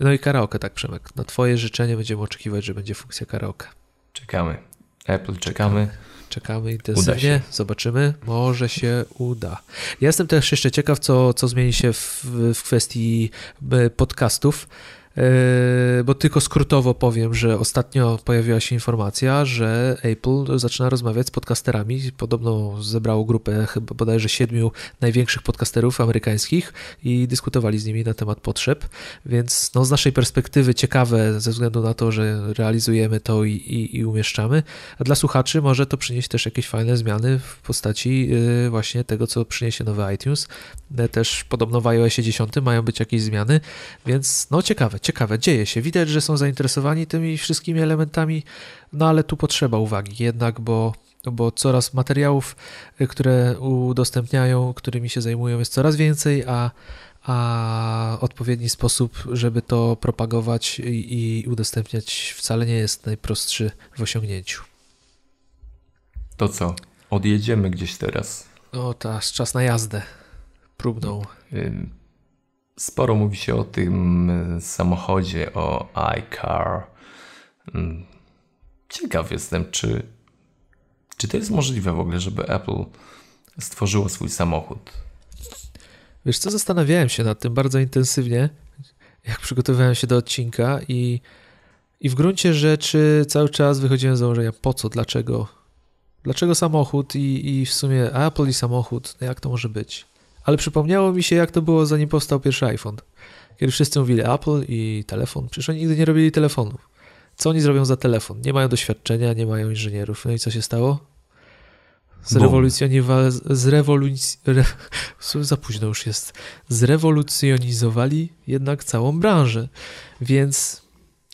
[SPEAKER 2] No i karaoke, tak Przemek. Na twoje życzenie będziemy oczekiwać, że będzie funkcja karaoke.
[SPEAKER 1] Czekamy. Apple, czekamy.
[SPEAKER 2] Czekamy intensywnie, zobaczymy, może się uda. Ja jestem też jeszcze ciekaw, co, co zmieni się w, w kwestii e, podcastów. Yy, bo tylko skrótowo powiem, że ostatnio pojawiła się informacja, że Apple zaczyna rozmawiać z podcasterami. Podobno zebrało grupę chyba bodajże siedmiu największych podcasterów amerykańskich i dyskutowali z nimi na temat potrzeb, więc no, z naszej perspektywy ciekawe ze względu na to, że realizujemy to i, i, i umieszczamy, a dla słuchaczy może to przynieść też jakieś fajne zmiany w postaci yy, właśnie tego, co przyniesie nowy iTunes. Też podobno w iOSie 10 mają być jakieś zmiany, więc no ciekawe, ciekawe, dzieje się. Widać, że są zainteresowani tymi wszystkimi elementami, no ale tu potrzeba uwagi jednak, bo, bo coraz materiałów, y, które udostępniają, którymi się zajmują, jest coraz więcej, a, a odpowiedni sposób, żeby to propagować i, i udostępniać, wcale nie jest najprostszy w osiągnięciu.
[SPEAKER 1] To co? Odjedziemy gdzieś teraz.
[SPEAKER 2] O, teraz czas na jazdę próbną.
[SPEAKER 1] Sporo mówi się o tym e, samochodzie, o iCar. Mm, ciekaw jestem, czy, czy to jest możliwe w ogóle, żeby Apple stworzyło swój samochód.
[SPEAKER 2] Wiesz co, zastanawiałem się nad tym bardzo intensywnie, jak przygotowywałem się do odcinka i, i w gruncie rzeczy cały czas wychodziłem z założenia po co, dlaczego, dlaczego samochód i, i w sumie Apple i samochód, no jak to może być? Ale przypomniało mi się, jak to było zanim powstał pierwszy iPhone. Kiedy wszyscy mówili Apple i telefon, przecież oni nigdy nie robili telefonów. Co oni zrobią za telefon? Nie mają doświadczenia, nie mają inżynierów. No i co się stało? Zrewolucjoniwa, zrewoluc, re, za późno już jest. Zrewolucjonizowali jednak całą branżę. Więc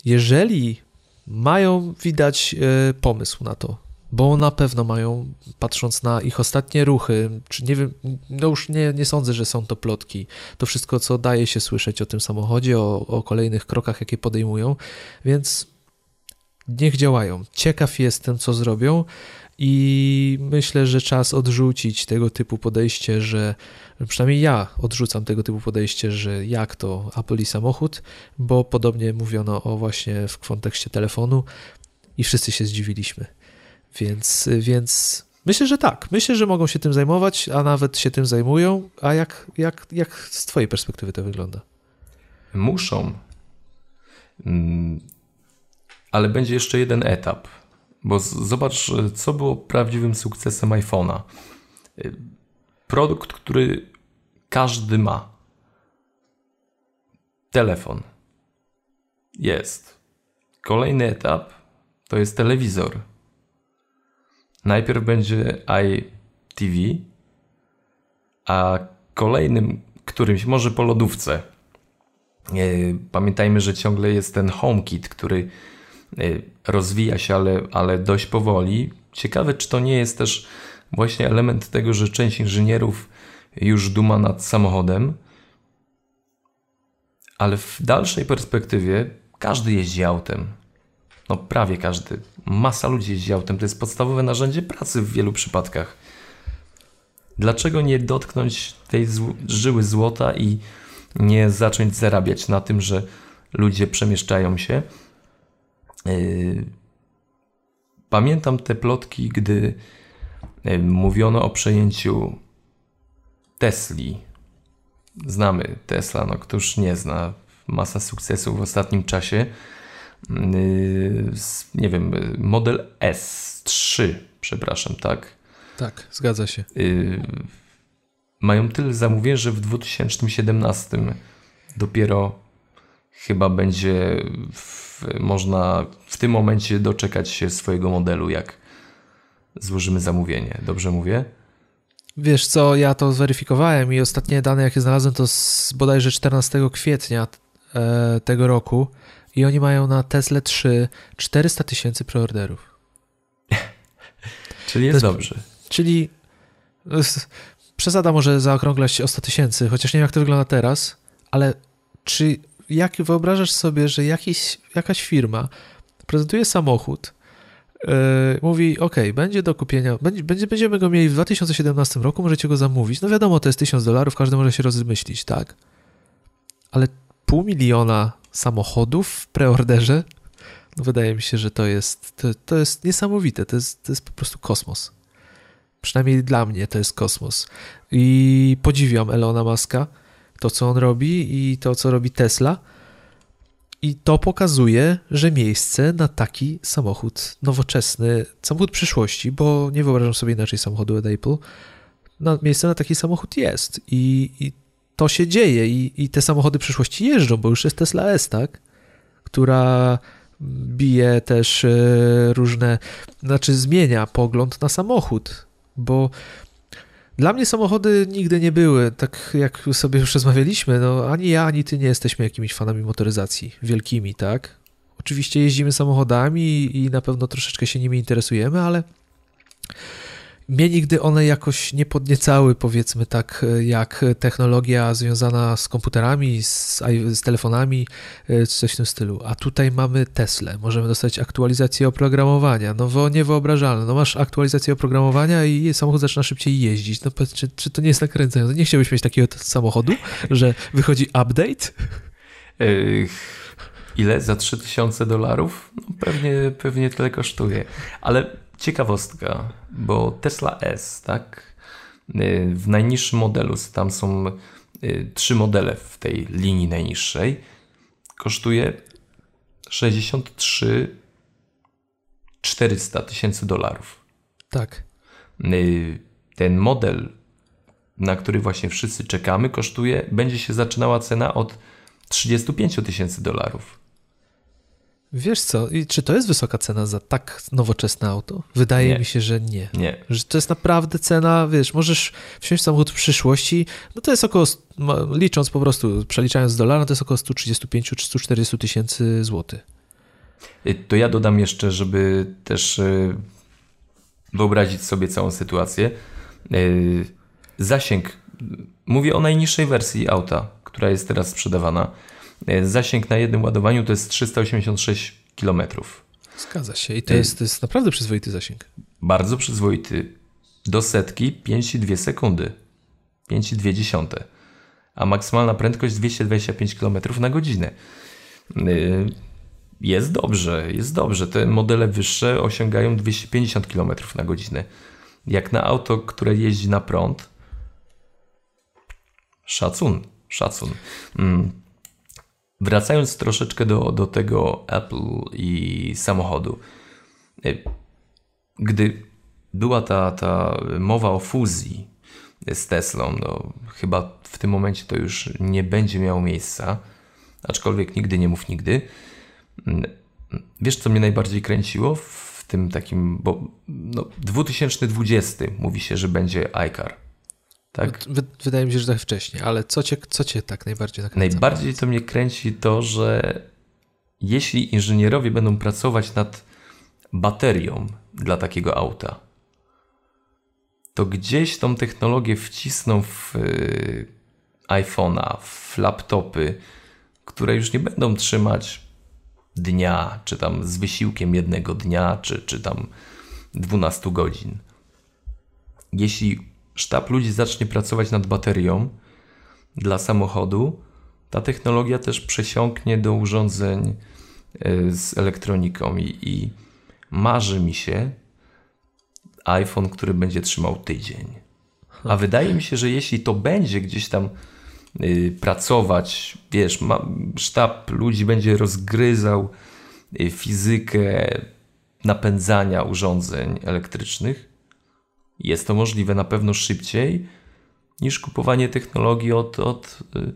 [SPEAKER 2] jeżeli mają widać e, pomysł na to, bo na pewno mają, patrząc na ich ostatnie ruchy, czy nie wiem, no już nie, nie sądzę, że są to plotki. To wszystko, co daje się słyszeć o tym samochodzie, o, o kolejnych krokach, jakie podejmują, więc niech działają. Ciekaw jestem, co zrobią. I myślę, że czas odrzucić tego typu podejście, że przynajmniej ja odrzucam tego typu podejście, że jak to Apple i samochód, bo podobnie mówiono o właśnie w kontekście telefonu i wszyscy się zdziwiliśmy. Więc, więc myślę, że tak. Myślę, że mogą się tym zajmować, a nawet się tym zajmują. A jak, jak, jak z Twojej perspektywy to wygląda?
[SPEAKER 1] Muszą. Mm, ale będzie jeszcze jeden etap bo zobacz, co było prawdziwym sukcesem iPhone'a. Produkt, który każdy ma. Telefon. Jest. Kolejny etap to jest telewizor. Najpierw będzie iTV, a kolejnym którymś, może po lodówce. Pamiętajmy, że ciągle jest ten HomeKit, który Y, rozwija się, ale, ale dość powoli. Ciekawe, czy to nie jest też właśnie element tego, że część inżynierów już duma nad samochodem, ale w dalszej perspektywie każdy jeździ autem. No prawie każdy. Masa ludzi jeździ autem. To jest podstawowe narzędzie pracy w wielu przypadkach. Dlaczego nie dotknąć tej żyły złota i nie zacząć zarabiać na tym, że ludzie przemieszczają się? Yy, pamiętam te plotki, gdy yy, mówiono o przejęciu Tesli. Znamy Tesla, no któż nie zna. Masa sukcesów w ostatnim czasie. Yy, nie wiem, model S3, przepraszam, tak?
[SPEAKER 2] Tak, zgadza się.
[SPEAKER 1] Mają tyle zamówień, że w 2017 dopiero chyba będzie w, można w tym momencie doczekać się swojego modelu, jak złożymy zamówienie. Dobrze mówię?
[SPEAKER 2] Wiesz co, ja to zweryfikowałem i ostatnie dane, jakie znalazłem, to z bodajże 14 kwietnia e, tego roku i oni mają na Tesla 3 400 tysięcy preorderów.
[SPEAKER 1] czyli jest, jest dobrze.
[SPEAKER 2] Czyli przesada może zaokrąglać o 100 tysięcy, chociaż nie wiem jak to wygląda teraz, ale czy jak wyobrażasz sobie, że jakiś, jakaś firma prezentuje samochód, yy, mówi, ok, będzie do kupienia, będzie, będziemy go mieli w 2017 roku, możecie go zamówić. No wiadomo, to jest 1000 dolarów, każdy może się rozmyślić, tak? Ale pół miliona samochodów w preorderze, no wydaje mi się, że to jest, to, to jest niesamowite, to jest, to jest po prostu kosmos. Przynajmniej dla mnie to jest kosmos. I podziwiam Elona Muska, to, co on robi i to, co robi Tesla. I to pokazuje, że miejsce na taki samochód nowoczesny, samochód przyszłości, bo nie wyobrażam sobie inaczej samochodu od Apple, na, miejsce na taki samochód jest. I, i to się dzieje i, i te samochody przyszłości jeżdżą, bo już jest Tesla S, tak? Która bije też e, różne, znaczy zmienia pogląd na samochód, bo dla mnie samochody nigdy nie były, tak jak sobie już rozmawialiśmy, no ani ja, ani ty nie jesteśmy jakimiś fanami motoryzacji wielkimi, tak? Oczywiście jeździmy samochodami i na pewno troszeczkę się nimi interesujemy, ale mnie nigdy one jakoś nie podniecały, powiedzmy tak, jak technologia związana z komputerami, z, z telefonami, e, coś w tym stylu. A tutaj mamy Tesla, możemy dostać aktualizację oprogramowania. No niewyobrażalne. No masz aktualizację oprogramowania i samochód zaczyna szybciej jeździć. No czy, czy to nie jest nakręcające? Nie chciałbyś mieć takiego samochodu, że wychodzi update?
[SPEAKER 1] Ile? Za 3000 dolarów? No pewnie, pewnie tyle kosztuje. Ale ciekawostka, bo Tesla S, tak? Y, w najniższym modelu, tam są y, trzy modele w tej linii najniższej, kosztuje 63 400 tysięcy dolarów.
[SPEAKER 2] Tak.
[SPEAKER 1] Y, ten model, na który właśnie wszyscy czekamy, kosztuje, będzie się zaczynała cena od 35 tysięcy dolarów.
[SPEAKER 2] Wiesz co, i czy to jest wysoka cena za tak nowoczesne auto? Wydaje
[SPEAKER 1] Nie.
[SPEAKER 2] mi się, że nie.
[SPEAKER 1] Nie.
[SPEAKER 2] Że to jest naprawdę cena, wiesz, możesz wsiąść w samochód w przyszłości, no to jest około, licząc po prostu, przeliczając z dolara, to jest około 135 czy 140 tysięcy złotych.
[SPEAKER 1] Y, To ja dodam jeszcze, żeby też y, wyobrazić sobie całą sytuację. Y, Zasięg, mówię o najniższej wersji auta, która jest teraz sprzedawana. Y, Zasięg na jednym ładowaniu to jest 386 km.
[SPEAKER 2] Zgadza się i to jest, to jest naprawdę przyzwoity zasięg.
[SPEAKER 1] Bardzo przyzwoity. Do setki 5,2 sekundy. 5,2. A maksymalna prędkość 225 km na godzinę. Y, Jest dobrze, jest dobrze. Te modele wyższe osiągają 250 km na godzinę. Jak na auto, które jeździ na prąd, szacun, szacun. Wracając troszeczkę do, do tego Apple i samochodu. Y, Gdy była ta, ta mowa o fuzji z Teslą, no, chyba w tym momencie to już nie będzie miało miejsca, aczkolwiek nigdy nie mów nigdy. Mm, Wiesz, co mnie najbardziej kręciło w tym takim, bo no, 2020 mówi się, że będzie iCar. Tak?
[SPEAKER 2] Wy, wydaje mi się, że tak wcześniej, ale co cię, co cię tak najbardziej nakręca?
[SPEAKER 1] Najbardziej to mnie kręci to, że jeśli inżynierowie będą pracować nad baterią dla takiego auta, to gdzieś tą technologię wcisną w y, iPhone'a, w laptopy, które już nie będą trzymać dnia, czy tam z wysiłkiem jednego dnia, czy, czy tam 12 godzin. Jeśli sztab ludzi zacznie pracować nad baterią dla samochodu, ta technologia też przesiąknie do urządzeń y, z elektroniką i, i marzy mi się iPhone, który będzie trzymał tydzień. A wydaje mi się, że jeśli to będzie gdzieś tam y, pracować, wiesz, ma, sztab ludzi będzie rozgryzał y, fizykę napędzania urządzeń elektrycznych, jest to możliwe na pewno szybciej niż kupowanie technologii od, od y,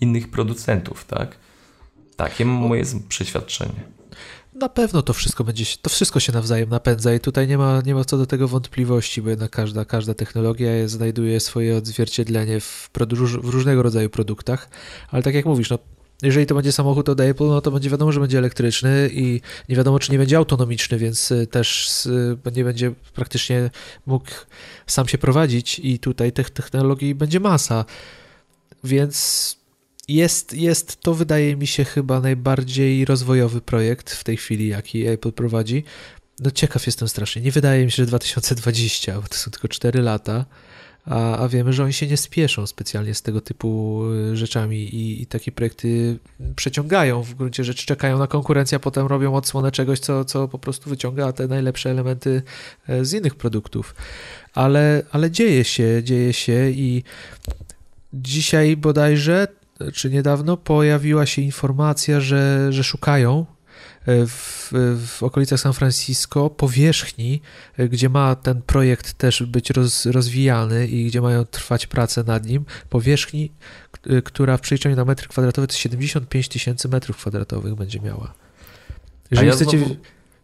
[SPEAKER 1] innych producentów, tak? Takie moje przeświadczenie.
[SPEAKER 2] Na pewno to wszystko będzie, to wszystko się nawzajem napędza i tutaj nie ma, nie ma co do tego wątpliwości, bo jednak każda, każda technologia jest, znajduje swoje odzwierciedlenie w, w różnego rodzaju produktach, ale tak jak mówisz, no, jeżeli to będzie samochód od Apple, no to będzie wiadomo, że będzie elektryczny i nie wiadomo, czy nie będzie autonomiczny, więc y, też y, nie będzie praktycznie mógł sam się prowadzić i tutaj tych technologii będzie masa, więc jest, jest to, wydaje mi się, chyba najbardziej rozwojowy projekt w tej chwili, jaki Apple prowadzi. No ciekaw jestem strasznie. Nie wydaje mi się, że 2020, bo to są tylko 4 lata, a, a wiemy, że oni się nie spieszą specjalnie z tego typu y, rzeczami i, i takie projekty przeciągają w gruncie rzeczy, czekają na konkurencję, a potem robią odsłonę czegoś, co, co po prostu wyciąga te najlepsze elementy e, z innych produktów. Ale, ale dzieje się, dzieje się i dzisiaj bodajże czy niedawno pojawiła się informacja, że, że szukają w, w okolicach San Francisco powierzchni, e, gdzie ma ten projekt też być roz, rozwijany i gdzie mają trwać prace nad nim, powierzchni, e, która w przeliczeniu na metr kwadratowy to jest 75 tysięcy metrów kwadratowych będzie miała. Jeżeli
[SPEAKER 1] ja
[SPEAKER 2] chcecie,
[SPEAKER 1] znowu-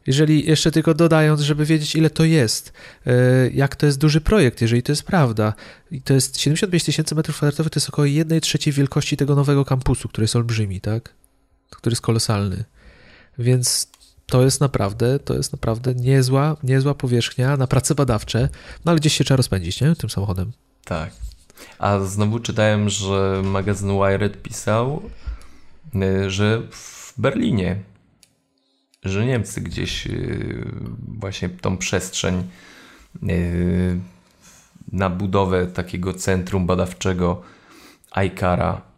[SPEAKER 2] jeżeli jeszcze tylko dodając, żeby wiedzieć ile to jest, e, jak to jest duży projekt, jeżeli to jest prawda, i to jest 75 tysięcy metrów kwadratowych, to jest około 1 trzeciej wielkości tego nowego kampusu, który jest olbrzymi, tak? Który jest kolosalny. Więc to jest naprawdę, to jest naprawdę niezła, niezła powierzchnia na prace badawcze, no ale gdzieś się trzeba rozpędzić, nie? Tym samochodem.
[SPEAKER 1] Tak. A znowu czytałem, że magazyn Wired pisał, y, że w Berlinie, że Niemcy gdzieś y, właśnie tą przestrzeń y, na budowę takiego centrum badawczego iCara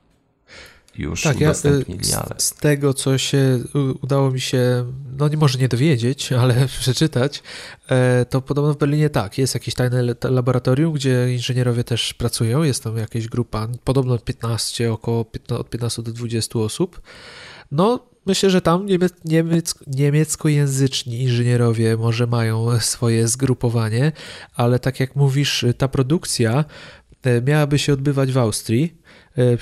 [SPEAKER 1] już
[SPEAKER 2] Tak, ja y,
[SPEAKER 1] udostępnili, ale...
[SPEAKER 2] z, z tego, co się udało mi się, no nie może nie dowiedzieć, ale przeczytać, e, to podobno w Berlinie tak, jest jakieś tajne laboratorium, gdzie inżynierowie też pracują, jest tam jakaś grupa, podobno 15, około 15, od 15 do 20 osób. No, myślę, że tam niemiec, niemiec, niemieckojęzyczni inżynierowie może mają swoje zgrupowanie, ale tak jak mówisz, ta produkcja e, miałaby się odbywać w Austrii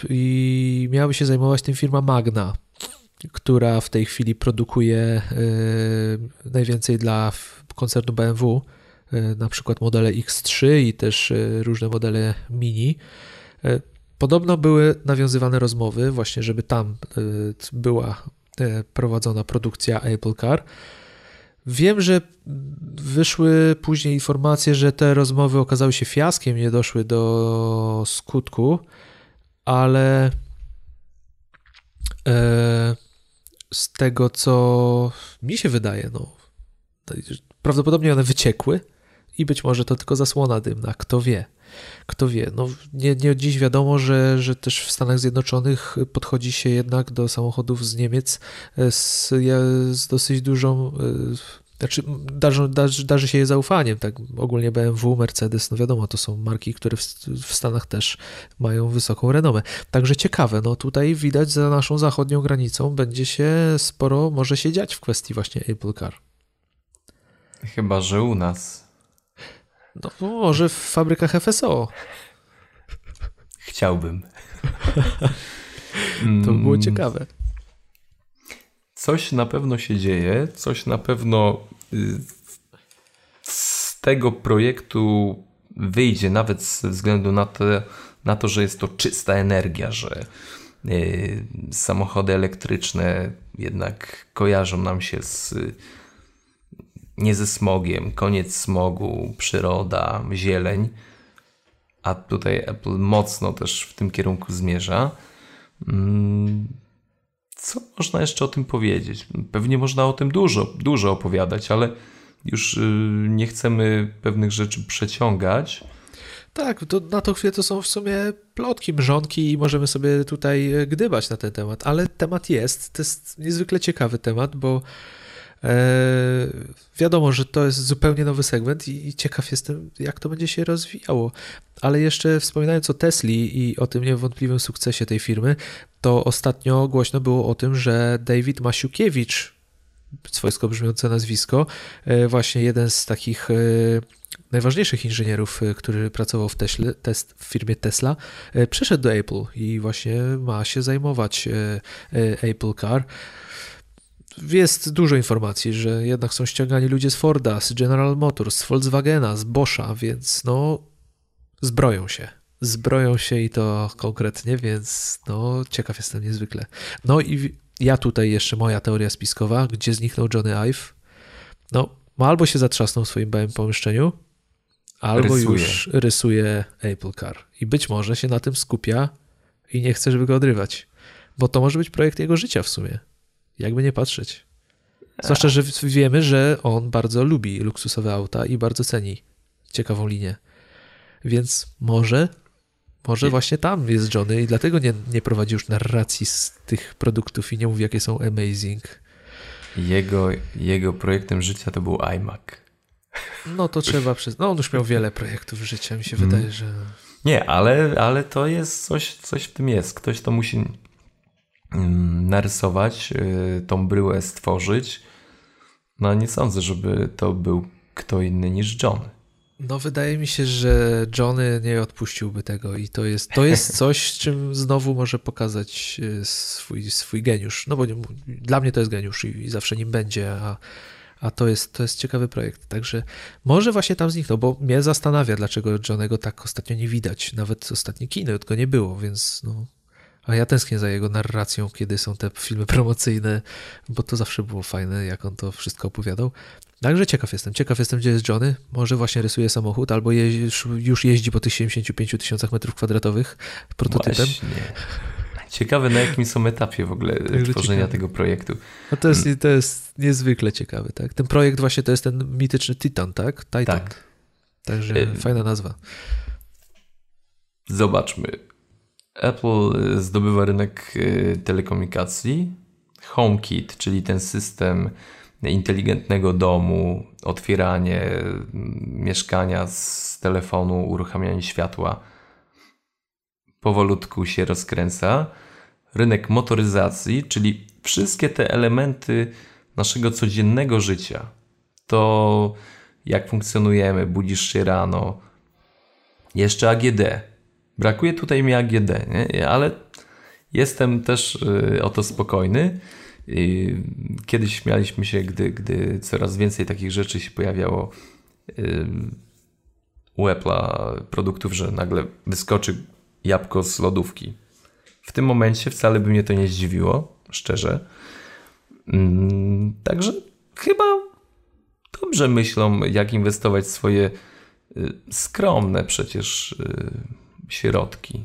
[SPEAKER 2] i miałaby się zajmować tym firma Magna. która w tej chwili produkuje najwięcej dla koncernu BMW, na przykład modele X3 i też różne modele Mini. Podobno były nawiązywane rozmowy, właśnie, żeby tam była prowadzona produkcja Apple Car. Wiem, że wyszły później informacje, że te rozmowy okazały się fiaskiem, nie doszły do skutku, ale e, z tego, co mi się wydaje, no, prawdopodobnie one wyciekły i być może to tylko zasłona dymna, kto wie. Kto wie, no nie, nie dziś wiadomo, że, że też w Stanach Zjednoczonych podchodzi się jednak do samochodów z Niemiec z, z dosyć dużą e, znaczy, darzy, darzy, darzy się je zaufaniem, tak ogólnie BMW, Mercedes, no wiadomo, to są marki, które w, w, Stanach też mają wysoką renomę. Także ciekawe, no tutaj widać za naszą zachodnią granicą będzie się sporo może się dziać w kwestii właśnie Apple Car.
[SPEAKER 1] Chyba, że u nas.
[SPEAKER 2] No może w fabrykach FSO.
[SPEAKER 1] Chciałbym.
[SPEAKER 2] to by było ciekawe
[SPEAKER 1] coś na pewno się dzieje, coś na pewno z tego projektu wyjdzie, nawet ze względu na to, na to że jest to czysta energia, że y, samochody elektryczne jednak kojarzą nam się z nie ze smogiem, koniec smogu, przyroda, zieleń, a tutaj Apple mocno też w tym kierunku zmierza. Co można jeszcze o tym powiedzieć? Pewnie można o tym dużo, dużo opowiadać, ale już y, nie chcemy pewnych rzeczy przeciągać.
[SPEAKER 2] Tak, to na tą chwilę to są w sumie plotki, mrzonki i możemy sobie tutaj e, gdybać na ten temat, ale temat jest. To jest niezwykle ciekawy temat, bo E, wiadomo, że to jest zupełnie nowy segment i ciekaw jestem, jak to będzie się rozwijało. Ale jeszcze wspominając o Tesli i o tym niewątpliwym sukcesie tej firmy, to ostatnio głośno było o tym, że David Masiukiewicz, swojsko brzmiące nazwisko, e, właśnie jeden z takich e, najważniejszych inżynierów, który pracował w, Tesla, test, w firmie Tesla, przeszedł do Apple i właśnie ma się zajmować Apple Car jest dużo informacji, że jednak są ściągani ludzie z Forda, z General Motors, z Volkswagena, z Boscha, więc no zbroją się. Zbroją się i to konkretnie, więc no ciekaw jestem niezwykle. No i ja tutaj jeszcze moja teoria spiskowa, gdzie zniknął Johnny Ive. No, albo się zatrzasnął w swoim małym pomieszczeniu, albo rysuje. już rysuje Apple Car. I być może się na tym skupia i nie chce, żeby go odrywać. Bo to może być projekt jego życia w sumie. Jakby nie patrzeć. Zwłaszcza, że wiemy, że on bardzo lubi luksusowe auta i bardzo ceni ciekawą linię. Więc może, może właśnie tam jest Johnny i dlatego nie, nie prowadzi już narracji z tych produktów i nie mówi, jakie są amazing.
[SPEAKER 1] Jego, jego projektem życia to był iMac.
[SPEAKER 2] No to trzeba przyznać. No on już miał wiele projektów życia, mi się mm. wydaje, że...
[SPEAKER 1] Nie, ale, ale to jest coś, coś w tym jest. Ktoś to musi Mm, narysować, y, tą bryłę stworzyć. No nie sądzę, żeby to był kto inny niż John.
[SPEAKER 2] No wydaje mi się, że Johnny nie odpuściłby tego i to jest, to jest coś, z czym znowu może pokazać y, swój, swój geniusz. No bo nie, dla mnie to jest geniusz i, i, zawsze nim będzie, a, a to, jest, to jest ciekawy projekt. Także może właśnie tam zniknął, bo mnie zastanawia, dlaczego Johnego tak ostatnio nie widać. Nawet ostatnie kino go nie było, więc no, a ja tęsknię za jego narracją, kiedy są te filmy promocyjne, bo to zawsze było fajne, jak on to wszystko opowiadał. Także ciekaw jestem. Ciekaw jestem, gdzie jest Johnny. Może właśnie rysuje samochód, albo już jeździ po tych 75 tysiącach metrów kwadratowych prototypem. Właśnie.
[SPEAKER 1] Ciekawe, na jakim są etapie w ogóle Także tworzenia ciekawe. tego projektu.
[SPEAKER 2] No to, jest, to jest niezwykle ciekawe, tak? Ten projekt właśnie to jest ten mityczny Titan, tak? Titan. Tak. Także y fajna nazwa.
[SPEAKER 1] Zobaczmy. Apple y, zdobywa rynek y, telekomunikacji. HomeKit, czyli ten system inteligentnego domu, otwieranie mm, mieszkania z telefonu, uruchamianie światła, powolutku się rozkręca. Rynek motoryzacji, czyli wszystkie te elementy naszego codziennego życia. To jak funkcjonujemy, budzisz się rano. Jeszcze AGD, Brakuje tutaj mi AGD, nie? ale jestem też y, o to spokojny. Kiedyś śmialiśmy się, gdy, gdy coraz więcej takich rzeczy się pojawiało u Apple'a produktów, że nagle wyskoczy jabłko z lodówki. W tym momencie wcale by mnie to nie zdziwiło, szczerze. Mm, także chyba dobrze myślą, jak inwestować swoje y, skromne przecież y, środki.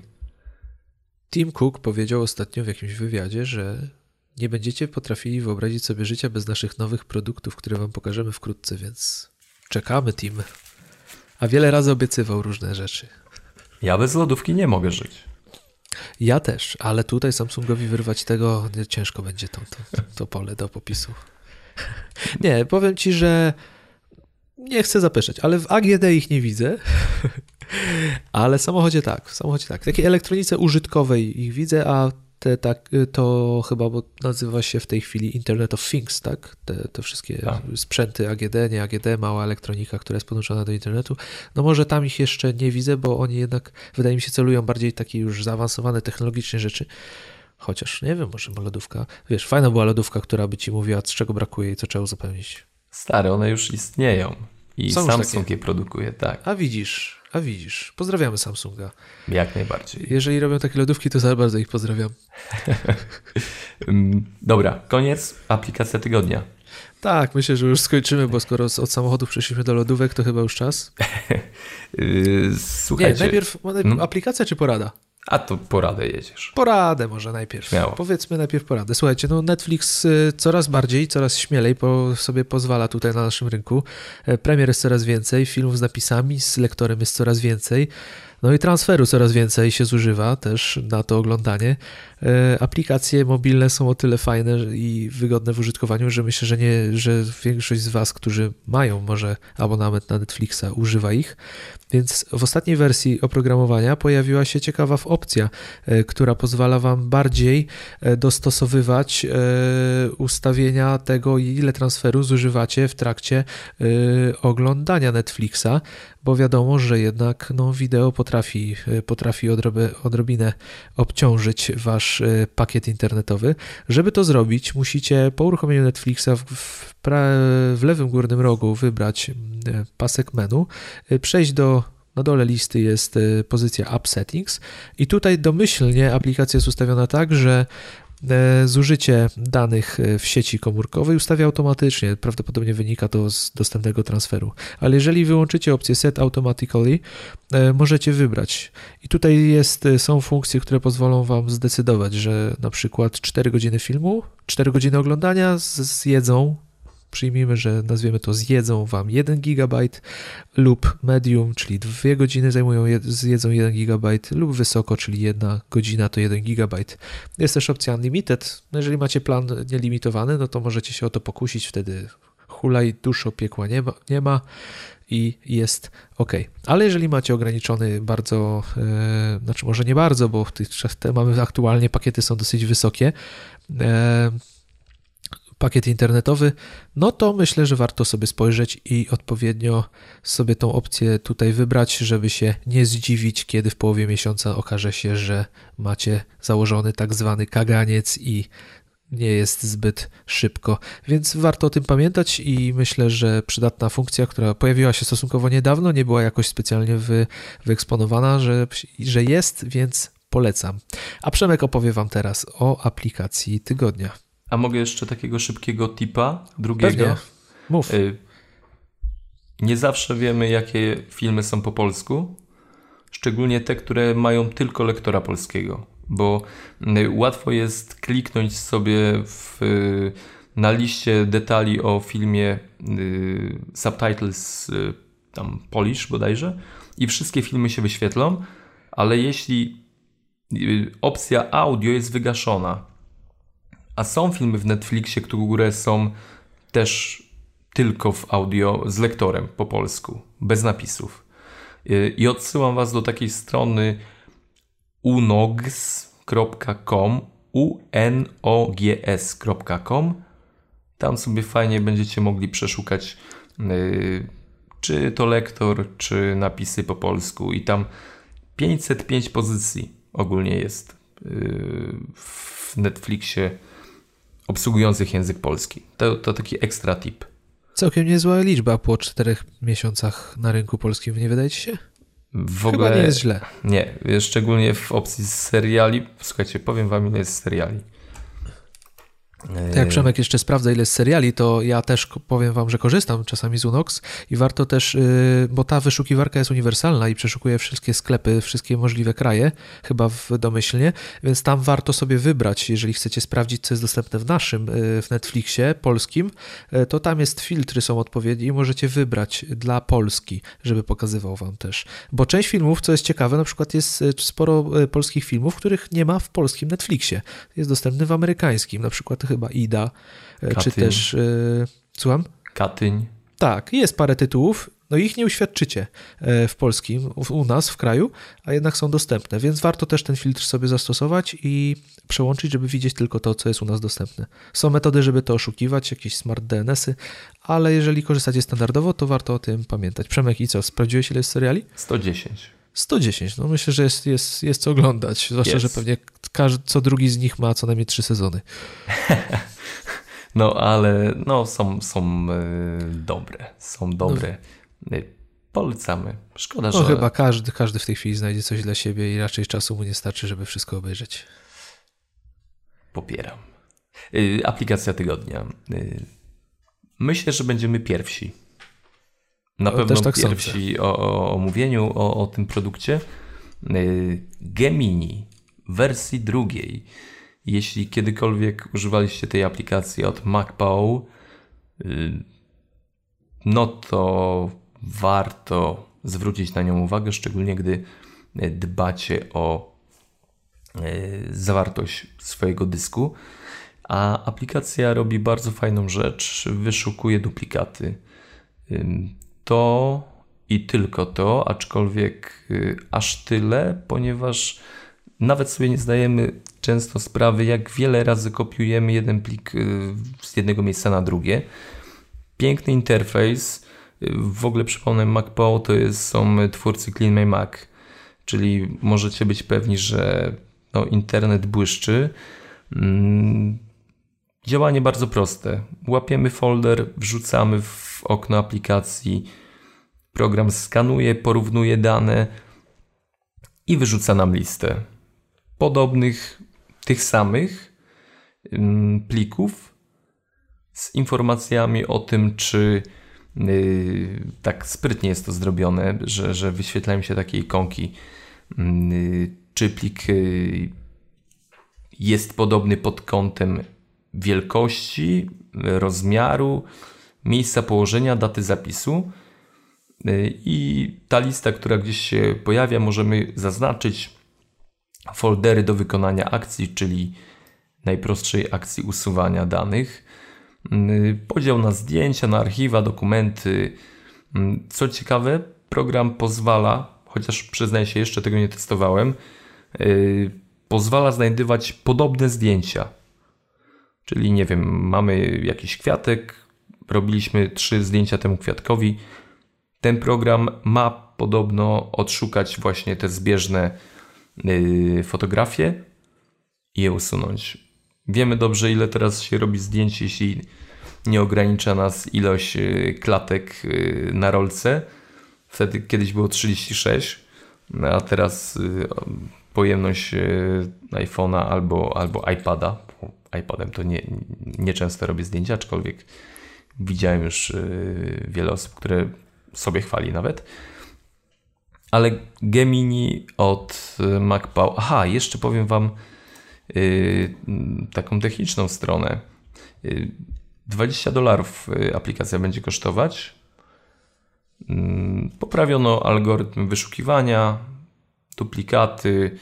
[SPEAKER 2] Tim Cook powiedział ostatnio w jakimś wywiadzie, że nie będziecie potrafili wyobrazić sobie życia bez naszych nowych produktów, które wam pokażemy wkrótce, więc czekamy, Tim. A wiele razy obiecywał różne rzeczy.
[SPEAKER 1] Ja bez lodówki nie mogę żyć.
[SPEAKER 2] Ja też, ale tutaj Samsungowi wyrwać tego ciężko będzie to, to, to pole do popisu. Nie, powiem ci, że nie chcę zapeszać, ale w AGD ich nie widzę. Ale w samochodzie tak, w samochodzie tak. W takiej elektronice użytkowej ich widzę, a te, tak, to chyba bo nazywa się w tej chwili Internet of Things, tak? Te, te wszystkie tak. sprzęty AGD, nie AGD, mała elektronika, która jest podłączona do internetu. No może tam ich jeszcze nie widzę, bo oni jednak, wydaje mi się, celują bardziej takie już zaawansowane technologicznie rzeczy. Chociaż nie wiem, może lodówka. Wiesz, fajna była lodówka, która by ci mówiła, z czego brakuje i co trzeba uzupełnić.
[SPEAKER 1] Stare, one już istnieją. I Są Samsung je produkuje, tak.
[SPEAKER 2] A widzisz, a widzisz. Pozdrawiamy Samsunga.
[SPEAKER 1] Jak najbardziej.
[SPEAKER 2] Jeżeli robią takie lodówki, to za bardzo ich pozdrawiam.
[SPEAKER 1] Mm, dobra, koniec. Aplikacja tygodnia.
[SPEAKER 2] Tak, myślę, że już skończymy, bo skoro od samochodów przeszliśmy do lodówek, to chyba już czas.
[SPEAKER 1] Yy, słuchajcie.
[SPEAKER 2] Nie, najpierw, najpierw hmm? aplikacja czy porada?
[SPEAKER 1] A to poradę jedziesz.
[SPEAKER 2] Poradę może najpierw. Śmiało. Powiedzmy najpierw poradę. Słuchajcie, no Netflix y, coraz bardziej, coraz śmielej po, sobie pozwala tutaj na naszym rynku. E, premier jest coraz więcej, filmów z napisami, z lektorem jest coraz więcej. No i transferu coraz więcej się zużywa też na to oglądanie. E, aplikacje mobilne są o tyle fajne i wygodne w użytkowaniu, że myślę, że, nie, że większość z Was, którzy mają może abonament na Netflixa, używa ich. Więc w ostatniej wersji oprogramowania pojawiła się ciekawa opcja, e, która pozwala Wam bardziej e, dostosowywać ustawienia tego, ile transferu zużywacie w trakcie oglądania Netflixa, bo wiadomo, że jednak no, wideo potrafi, potrafi odrobinę obciążyć Wasz E, pakiet internetowy. Żeby to zrobić, musicie po uruchomieniu Netflixa w, w, w lewym górnym rogu wybrać pasek menu, e, przejść do na dole listy jest pozycja App Settings i tutaj domyślnie aplikacja jest ustawiona tak, że zużycie danych e, w sieci komórkowej ustawia automatycznie. Prawdopodobnie wynika to z dostępnego transferu. Ale jeżeli wyłączycie opcję Set Automatically, e, możecie wybrać. I tutaj jest, są funkcje, które pozwolą Wam zdecydować, że na przykład 4 godziny filmu, 4 godziny oglądania zjedzą przyjmijmy, że nazwiemy to zjedzą Wam 1 GB lub medium, czyli 2 godziny zajmują, zjedzą 1 GB lub wysoko, czyli 1 godzina to 1 GB. Jest też opcja unlimited. Jeżeli macie plan nielimitowany, no to możecie się o to pokusić, wtedy hulaj duszo piekła nie ma, nie ma i jest ok. Ale jeżeli macie ograniczony bardzo, e, znaczy może nie bardzo, bo w tych te mamy aktualnie pakiety są dosyć wysokie, e, pakiet internetowy, no to myślę, że warto sobie spojrzeć i odpowiednio sobie tą opcję tutaj wybrać, żeby się nie zdziwić, kiedy w połowie miesiąca okaże się, że macie założony tak zwany kaganiec i nie jest zbyt szybko, więc warto o tym pamiętać i myślę, że przydatna funkcja, która pojawiła się stosunkowo niedawno, nie była jakoś specjalnie wy, wyeksponowana, że, że jest, więc polecam. A Przemek opowie Wam teraz o aplikacji tygodnia.
[SPEAKER 1] A mogę jeszcze takiego szybkiego tipa drugiego?
[SPEAKER 2] Pewnie. Mów. Y,
[SPEAKER 1] nie zawsze wiemy, jakie filmy są po polsku, szczególnie te, które mają tylko lektora polskiego, bo y, łatwo jest kliknąć sobie w, y, na liście detali o filmie subtitles tam Polish bodajże i wszystkie filmy się wyświetlą, ale jeśli opcja audio jest wygaszona, a są filmy w Netflixie, które są też tylko w audio z lektorem po polsku, bez napisów. Y, I odsyłam Was do takiej strony unogs.com unogs.com Tam sobie fajnie będziecie mogli przeszukać yy, czy to lektor, czy napisy po polsku. I tam 505 pozycji ogólnie jest yy, w Netflixie obsługujących język polski. To, to taki ekstra tip.
[SPEAKER 2] Całkiem niezła liczba po czterech miesiącach na rynku polskim, nie wydaje ci się?
[SPEAKER 1] W
[SPEAKER 2] Chyba
[SPEAKER 1] ogóle
[SPEAKER 2] nie jest źle.
[SPEAKER 1] Nie, szczególnie w opcji seriali. Słuchajcie, powiem wam, ile jest seriali.
[SPEAKER 2] Jak Przemek jeszcze sprawdza, ile jest seriali, to ja też powiem wam, że korzystam czasami z Unox i warto też, y, bo ta wyszukiwarka jest uniwersalna i przeszukuje wszystkie sklepy, wszystkie możliwe kraje, chyba w domyślnie, więc tam warto sobie wybrać, jeżeli chcecie sprawdzić, co jest dostępne w naszym, y, w Netflixie polskim, y, to tam jest filtry, są odpowiednie i możecie wybrać dla Polski, żeby pokazywał wam też. Bo część filmów, co jest ciekawe, na przykład jest sporo polskich filmów, których nie ma w polskim Netflixie. Jest dostępny w amerykańskim, na przykład chyba Ida, e,
[SPEAKER 1] Katyń.
[SPEAKER 2] czy też. Yy, słucham?
[SPEAKER 1] Katyń.
[SPEAKER 2] Tak, jest parę tytułów. No ich nie uświadczycie e, w polskim, u nas w kraju, a jednak są dostępne, więc warto też ten filtr sobie zastosować i przełączyć, żeby widzieć tylko to, co jest u nas dostępne. Są metody, żeby to oszukiwać, jakieś smart DNS-y, ale jeżeli korzystacie standardowo, to warto o tym pamiętać. Przemek, i co, sprawdziłeś ile jest seriali?
[SPEAKER 1] 110.
[SPEAKER 2] 110, no myślę, że jest, jest, jest co oglądać, zwłaszcza, że pewnie każdy, co drugi z nich ma co najmniej trzy sezony.
[SPEAKER 1] No ale no, są, są e, dobre. Są dobre. E, Polecamy. Szkoda,
[SPEAKER 2] No
[SPEAKER 1] że.
[SPEAKER 2] chyba każdy, każdy w tej chwili znajdzie coś dla siebie i raczej czasu mu nie starczy, żeby wszystko obejrzeć.
[SPEAKER 1] Popieram. E, Aplikacja tygodnia. Myślę, że będziemy pierwsi. Na
[SPEAKER 2] O,
[SPEAKER 1] pewno
[SPEAKER 2] też tak
[SPEAKER 1] pierwsi o, o omówieniu o, o tym produkcie. E, Gemini wersji drugiej. Jeśli kiedykolwiek używaliście tej aplikacji od MacPow, y, no to warto zwrócić na nią uwagę, szczególnie gdy y, dbacie o zawartość swojego dysku. A aplikacja robi bardzo fajną rzecz, wyszukuje duplikaty. To i tylko to, aczkolwiek y, aż tyle, ponieważ nawet sobie nie zdajemy często sprawy, jak wiele razy kopiujemy jeden plik y, z jednego miejsca na drugie. Piękny interfejs. Y, W ogóle przypomnę, MacPo to jest, są twórcy Clean My Mac, czyli możecie być pewni, że no, internet błyszczy. Mm, Działanie bardzo proste. Łapiemy folder, wrzucamy w okno aplikacji, program skanuje, porównuje dane i wyrzuca nam listę podobnych, tych samych plików z informacjami o tym, czy yy, tak sprytnie jest to zrobione, że, że wyświetlają się takie ikonki, czy plik yy, jest podobny pod kątem wielkości, rozmiaru, miejsca położenia, daty zapisu. Yy, I ta lista, która gdzieś się pojawia, możemy zaznaczyć foldery do wykonania akcji, czyli najprostszej akcji usuwania danych. Yy, Podział na zdjęcia, na archiwa, dokumenty. Yy, Co ciekawe, program pozwala, chociaż przyznaję się, jeszcze tego nie testowałem, pozwala znajdywać podobne zdjęcia. Czyli nie wiem, mamy jakiś kwiatek, robiliśmy trzy zdjęcia temu kwiatkowi. Ten program ma podobno odszukać właśnie te zbieżne yy, fotografie i je usunąć. Wiemy dobrze, ile teraz się robi zdjęć, jeśli nie ogranicza nas ilość yy, klatek yy, na rolce. Wtedy kiedyś było 36, no a teraz pojemność iPhone'a albo, albo iPada. iPadem to nie, nie często robię zdjęcia, aczkolwiek widziałem już yy, wiele osób, które sobie chwali nawet. Ale Gemini od y, MacPow. Aha, jeszcze powiem Wam yy, taką techniczną stronę. Yy, 20 dolarów y, aplikacja będzie kosztować. Yy, poprawiono algorytm wyszukiwania, duplikaty.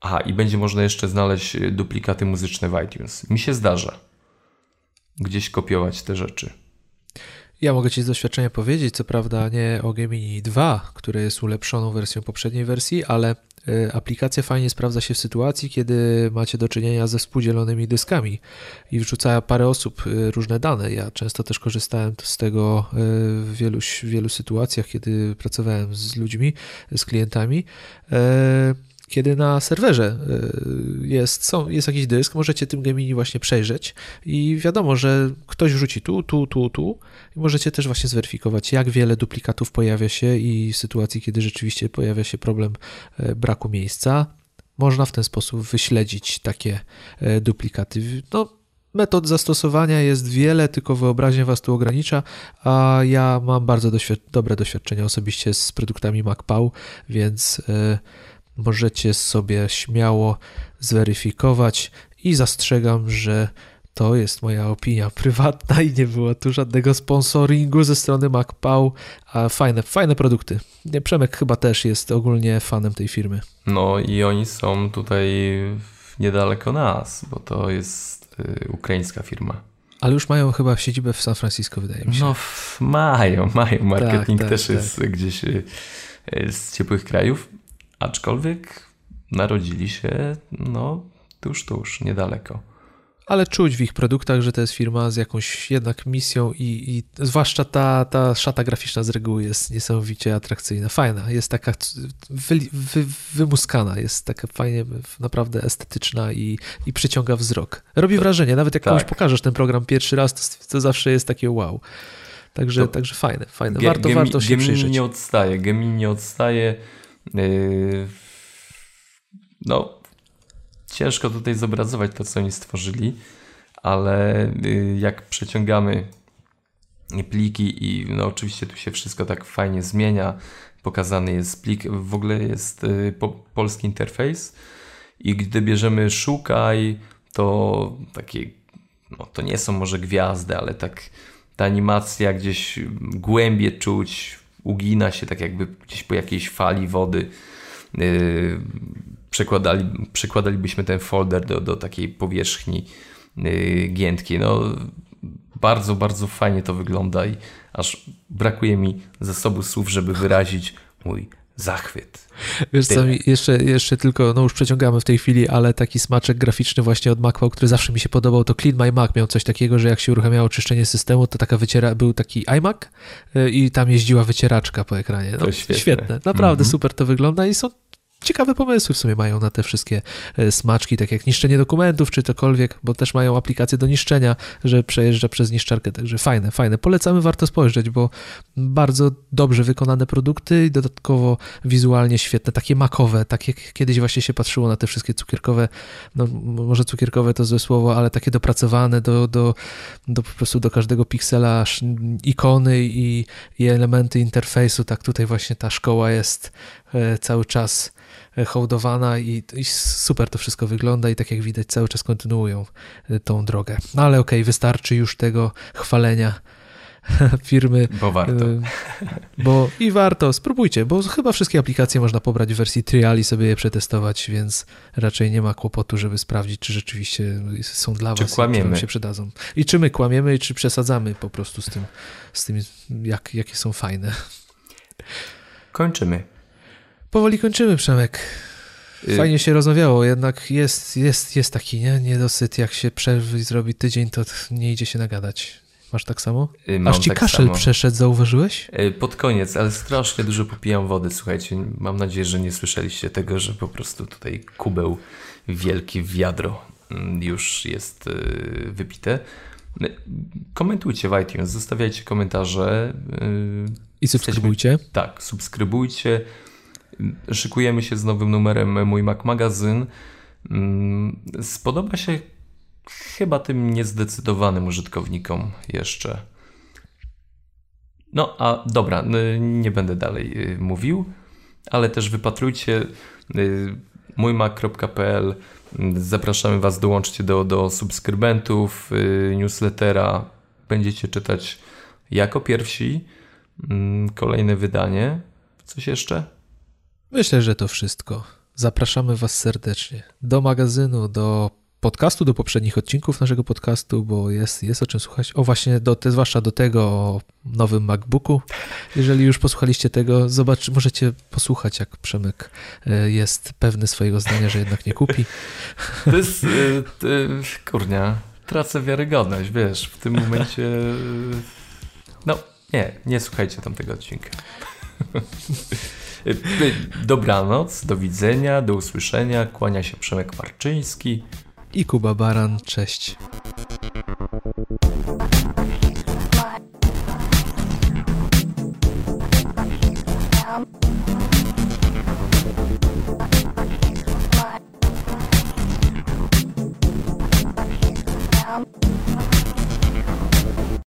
[SPEAKER 1] Aha, i będzie można jeszcze znaleźć y, duplikaty muzyczne w iTunes. Mi się zdarza gdzieś kopiować te rzeczy.
[SPEAKER 2] Ja mogę Ci z doświadczenia powiedzieć, co prawda nie o Gemini 2, które jest ulepszoną wersją poprzedniej wersji, ale y, aplikacja fajnie sprawdza się w sytuacji, kiedy macie do czynienia ze współdzielonymi dyskami i wrzuca parę osób y, różne dane. Ja często też korzystałem z tego y, w wielu, wielu sytuacjach, kiedy pracowałem z ludźmi, z klientami. Kiedy na serwerze y, jest, są, jest jakiś dysk, możecie tym Gemini właśnie przejrzeć i wiadomo, że ktoś wrzuci tu, tu, tu, tu i możecie też właśnie zweryfikować, jak wiele duplikatów pojawia się i w sytuacji, kiedy rzeczywiście pojawia się problem y, braku miejsca, można w ten sposób wyśledzić takie y, duplikaty. No, metod zastosowania jest wiele, tylko wyobraźnia Was tu ogranicza, a ja mam bardzo dobre doświadczenia osobiście z produktami MacPow, więc możecie sobie śmiało zweryfikować i zastrzegam, że to jest moja opinia prywatna i nie było tu żadnego sponsoringu ze strony MacPow, a fajne, fajne produkty. Przemek chyba też jest ogólnie fanem tej firmy.
[SPEAKER 1] No i oni są tutaj niedaleko nas, bo to jest y, ukraińska firma.
[SPEAKER 2] Ale już mają chyba siedzibę w San Francisco, wydaje mi się.
[SPEAKER 1] No mają, mają. Marketing tak, tak, też tak. jest gdzieś y, z ciepłych krajów. Aczkolwiek narodzili się, no, tuż, tuż, niedaleko.
[SPEAKER 2] Ale czuć w ich produktach, że to jest firma z jakąś jednak misją i, i zwłaszcza ta, ta szata graficzna z reguły jest niesamowicie atrakcyjna, fajna, jest taka wy, wy, wymuskana, jest taka fajnie, naprawdę estetyczna i, i przyciąga wzrok. Robi wrażenie, nawet jak tak. komuś pokażesz ten program pierwszy raz, to, to zawsze jest takie wow. Także, także fajne, fajne. Warto, Gemi, warto się
[SPEAKER 1] Gemini
[SPEAKER 2] przyjrzeć.
[SPEAKER 1] nie odstaje, Gemini nie odstaje no, ciężko tutaj zobrazować to, co oni stworzyli, ale yy, jak przeciągamy pliki i no oczywiście tu się wszystko tak fajnie zmienia, pokazany jest plik, w ogóle jest yy, po, polski interfejs i gdy bierzemy szukaj, to takie, no to nie są może gwiazdy, ale tak ta animacja gdzieś głębie czuć, ugina się tak jakby gdzieś po jakiejś fali wody. Yy, przekładalibyśmy ten folder do, do takiej powierzchni yy, giętkiej. No, bardzo, bardzo fajnie to wygląda i aż brakuje mi zasobu słów, żeby wyrazić mój zachwyt.
[SPEAKER 2] Wiesz co, jeszcze, jeszcze tylko, no już przeciągamy w tej chwili, ale taki smaczek graficzny właśnie od Macwa, który zawsze mi się podobał, to Clean My Mac miał coś takiego, że jak się uruchamiało czyszczenie systemu, to taka wyciera, był taki iMac y, i tam jeździła wycieraczka po ekranie. No,
[SPEAKER 1] to świetne.
[SPEAKER 2] świetne. Naprawdę mm -hmm. super to wygląda i są ciekawe pomysły w sumie mają na te wszystkie e, smaczki, tak jak niszczenie dokumentów czy cokolwiek, bo też mają aplikacje do niszczenia, że przejeżdża przez niszczarkę, także fajne, fajne. Polecamy, warto spojrzeć, bo bardzo dobrze wykonane produkty i dodatkowo wizualnie świetne, takie makowe, tak jak kiedyś właśnie się patrzyło na te wszystkie cukierkowe, no może cukierkowe to złe słowo, ale takie dopracowane do, do, do po prostu do każdego piksela ikony i, i elementy interfejsu, tak tutaj właśnie ta szkoła jest e, cały czas hołdowana i, i, super to wszystko wygląda i tak jak widać cały czas kontynuują e, tą drogę. No ale okej, okay, wystarczy już tego chwalenia firmy.
[SPEAKER 1] Bo warto. E,
[SPEAKER 2] bo i warto, spróbujcie, bo chyba wszystkie aplikacje można pobrać w wersji trial i sobie je przetestować, więc raczej nie ma kłopotu, żeby sprawdzić, czy rzeczywiście są dla
[SPEAKER 1] czy
[SPEAKER 2] was
[SPEAKER 1] kłamiemy.
[SPEAKER 2] i się przydadzą. I czy my kłamiemy, czy przesadzamy po prostu z tym, z tym jak, jakie są fajne.
[SPEAKER 1] Kończymy.
[SPEAKER 2] Powoli kończymy, Przemek. Y- Fajnie się rozmawiało, jednak jest, jest, jest taki nie? niedosyt, jak się przerwy zrobi tydzień, to nie idzie się nagadać. Masz tak samo?
[SPEAKER 1] Y, mam
[SPEAKER 2] Aż ci
[SPEAKER 1] tak
[SPEAKER 2] kaszel
[SPEAKER 1] samo.
[SPEAKER 2] przeszedł, zauważyłeś?
[SPEAKER 1] Y, pod koniec, ale strasznie dużo popijam wody, słuchajcie. Mam nadzieję, że nie słyszeliście tego, że po prostu tutaj kubeł wielki wiadro mm, już jest wypite. Komentujcie w iTunes, zostawiajcie komentarze.
[SPEAKER 2] I subskrybujcie.
[SPEAKER 1] Tak, subskrybujcie. Szykujemy się z nowym numerem Mój Mac Magazyn. Mm, spodoba się chyba tym niezdecydowanym użytkownikom jeszcze. No a dobra, nie będę dalej y, mówił, ale też wypatrujcie y, mójmac.pl. Zapraszamy Was, dołączcie do, do subskrybentów y, newslettera. Będziecie czytać jako pierwsi mm, kolejne wydanie. Coś jeszcze?
[SPEAKER 2] Myślę, że to wszystko. Zapraszamy Was serdecznie do magazynu, do podcastu, do poprzednich odcinków naszego podcastu, bo jest, jest o czym słuchać. O właśnie, do, te, zwłaszcza do tego o nowym MacBooku. Jeżeli już posłuchaliście tego, zobacz, możecie posłuchać, jak Przemek e, jest pewny swojego zdania, że jednak nie kupi.
[SPEAKER 1] To jest, e, kurnia, tracę wiarygodność, wiesz, w tym momencie, no nie, nie słuchajcie tamtego odcinka. Dobranoc, do widzenia, do usłyszenia. Kłania się Przemek Marczyński.
[SPEAKER 2] I Kuba Baran, cześć. Um...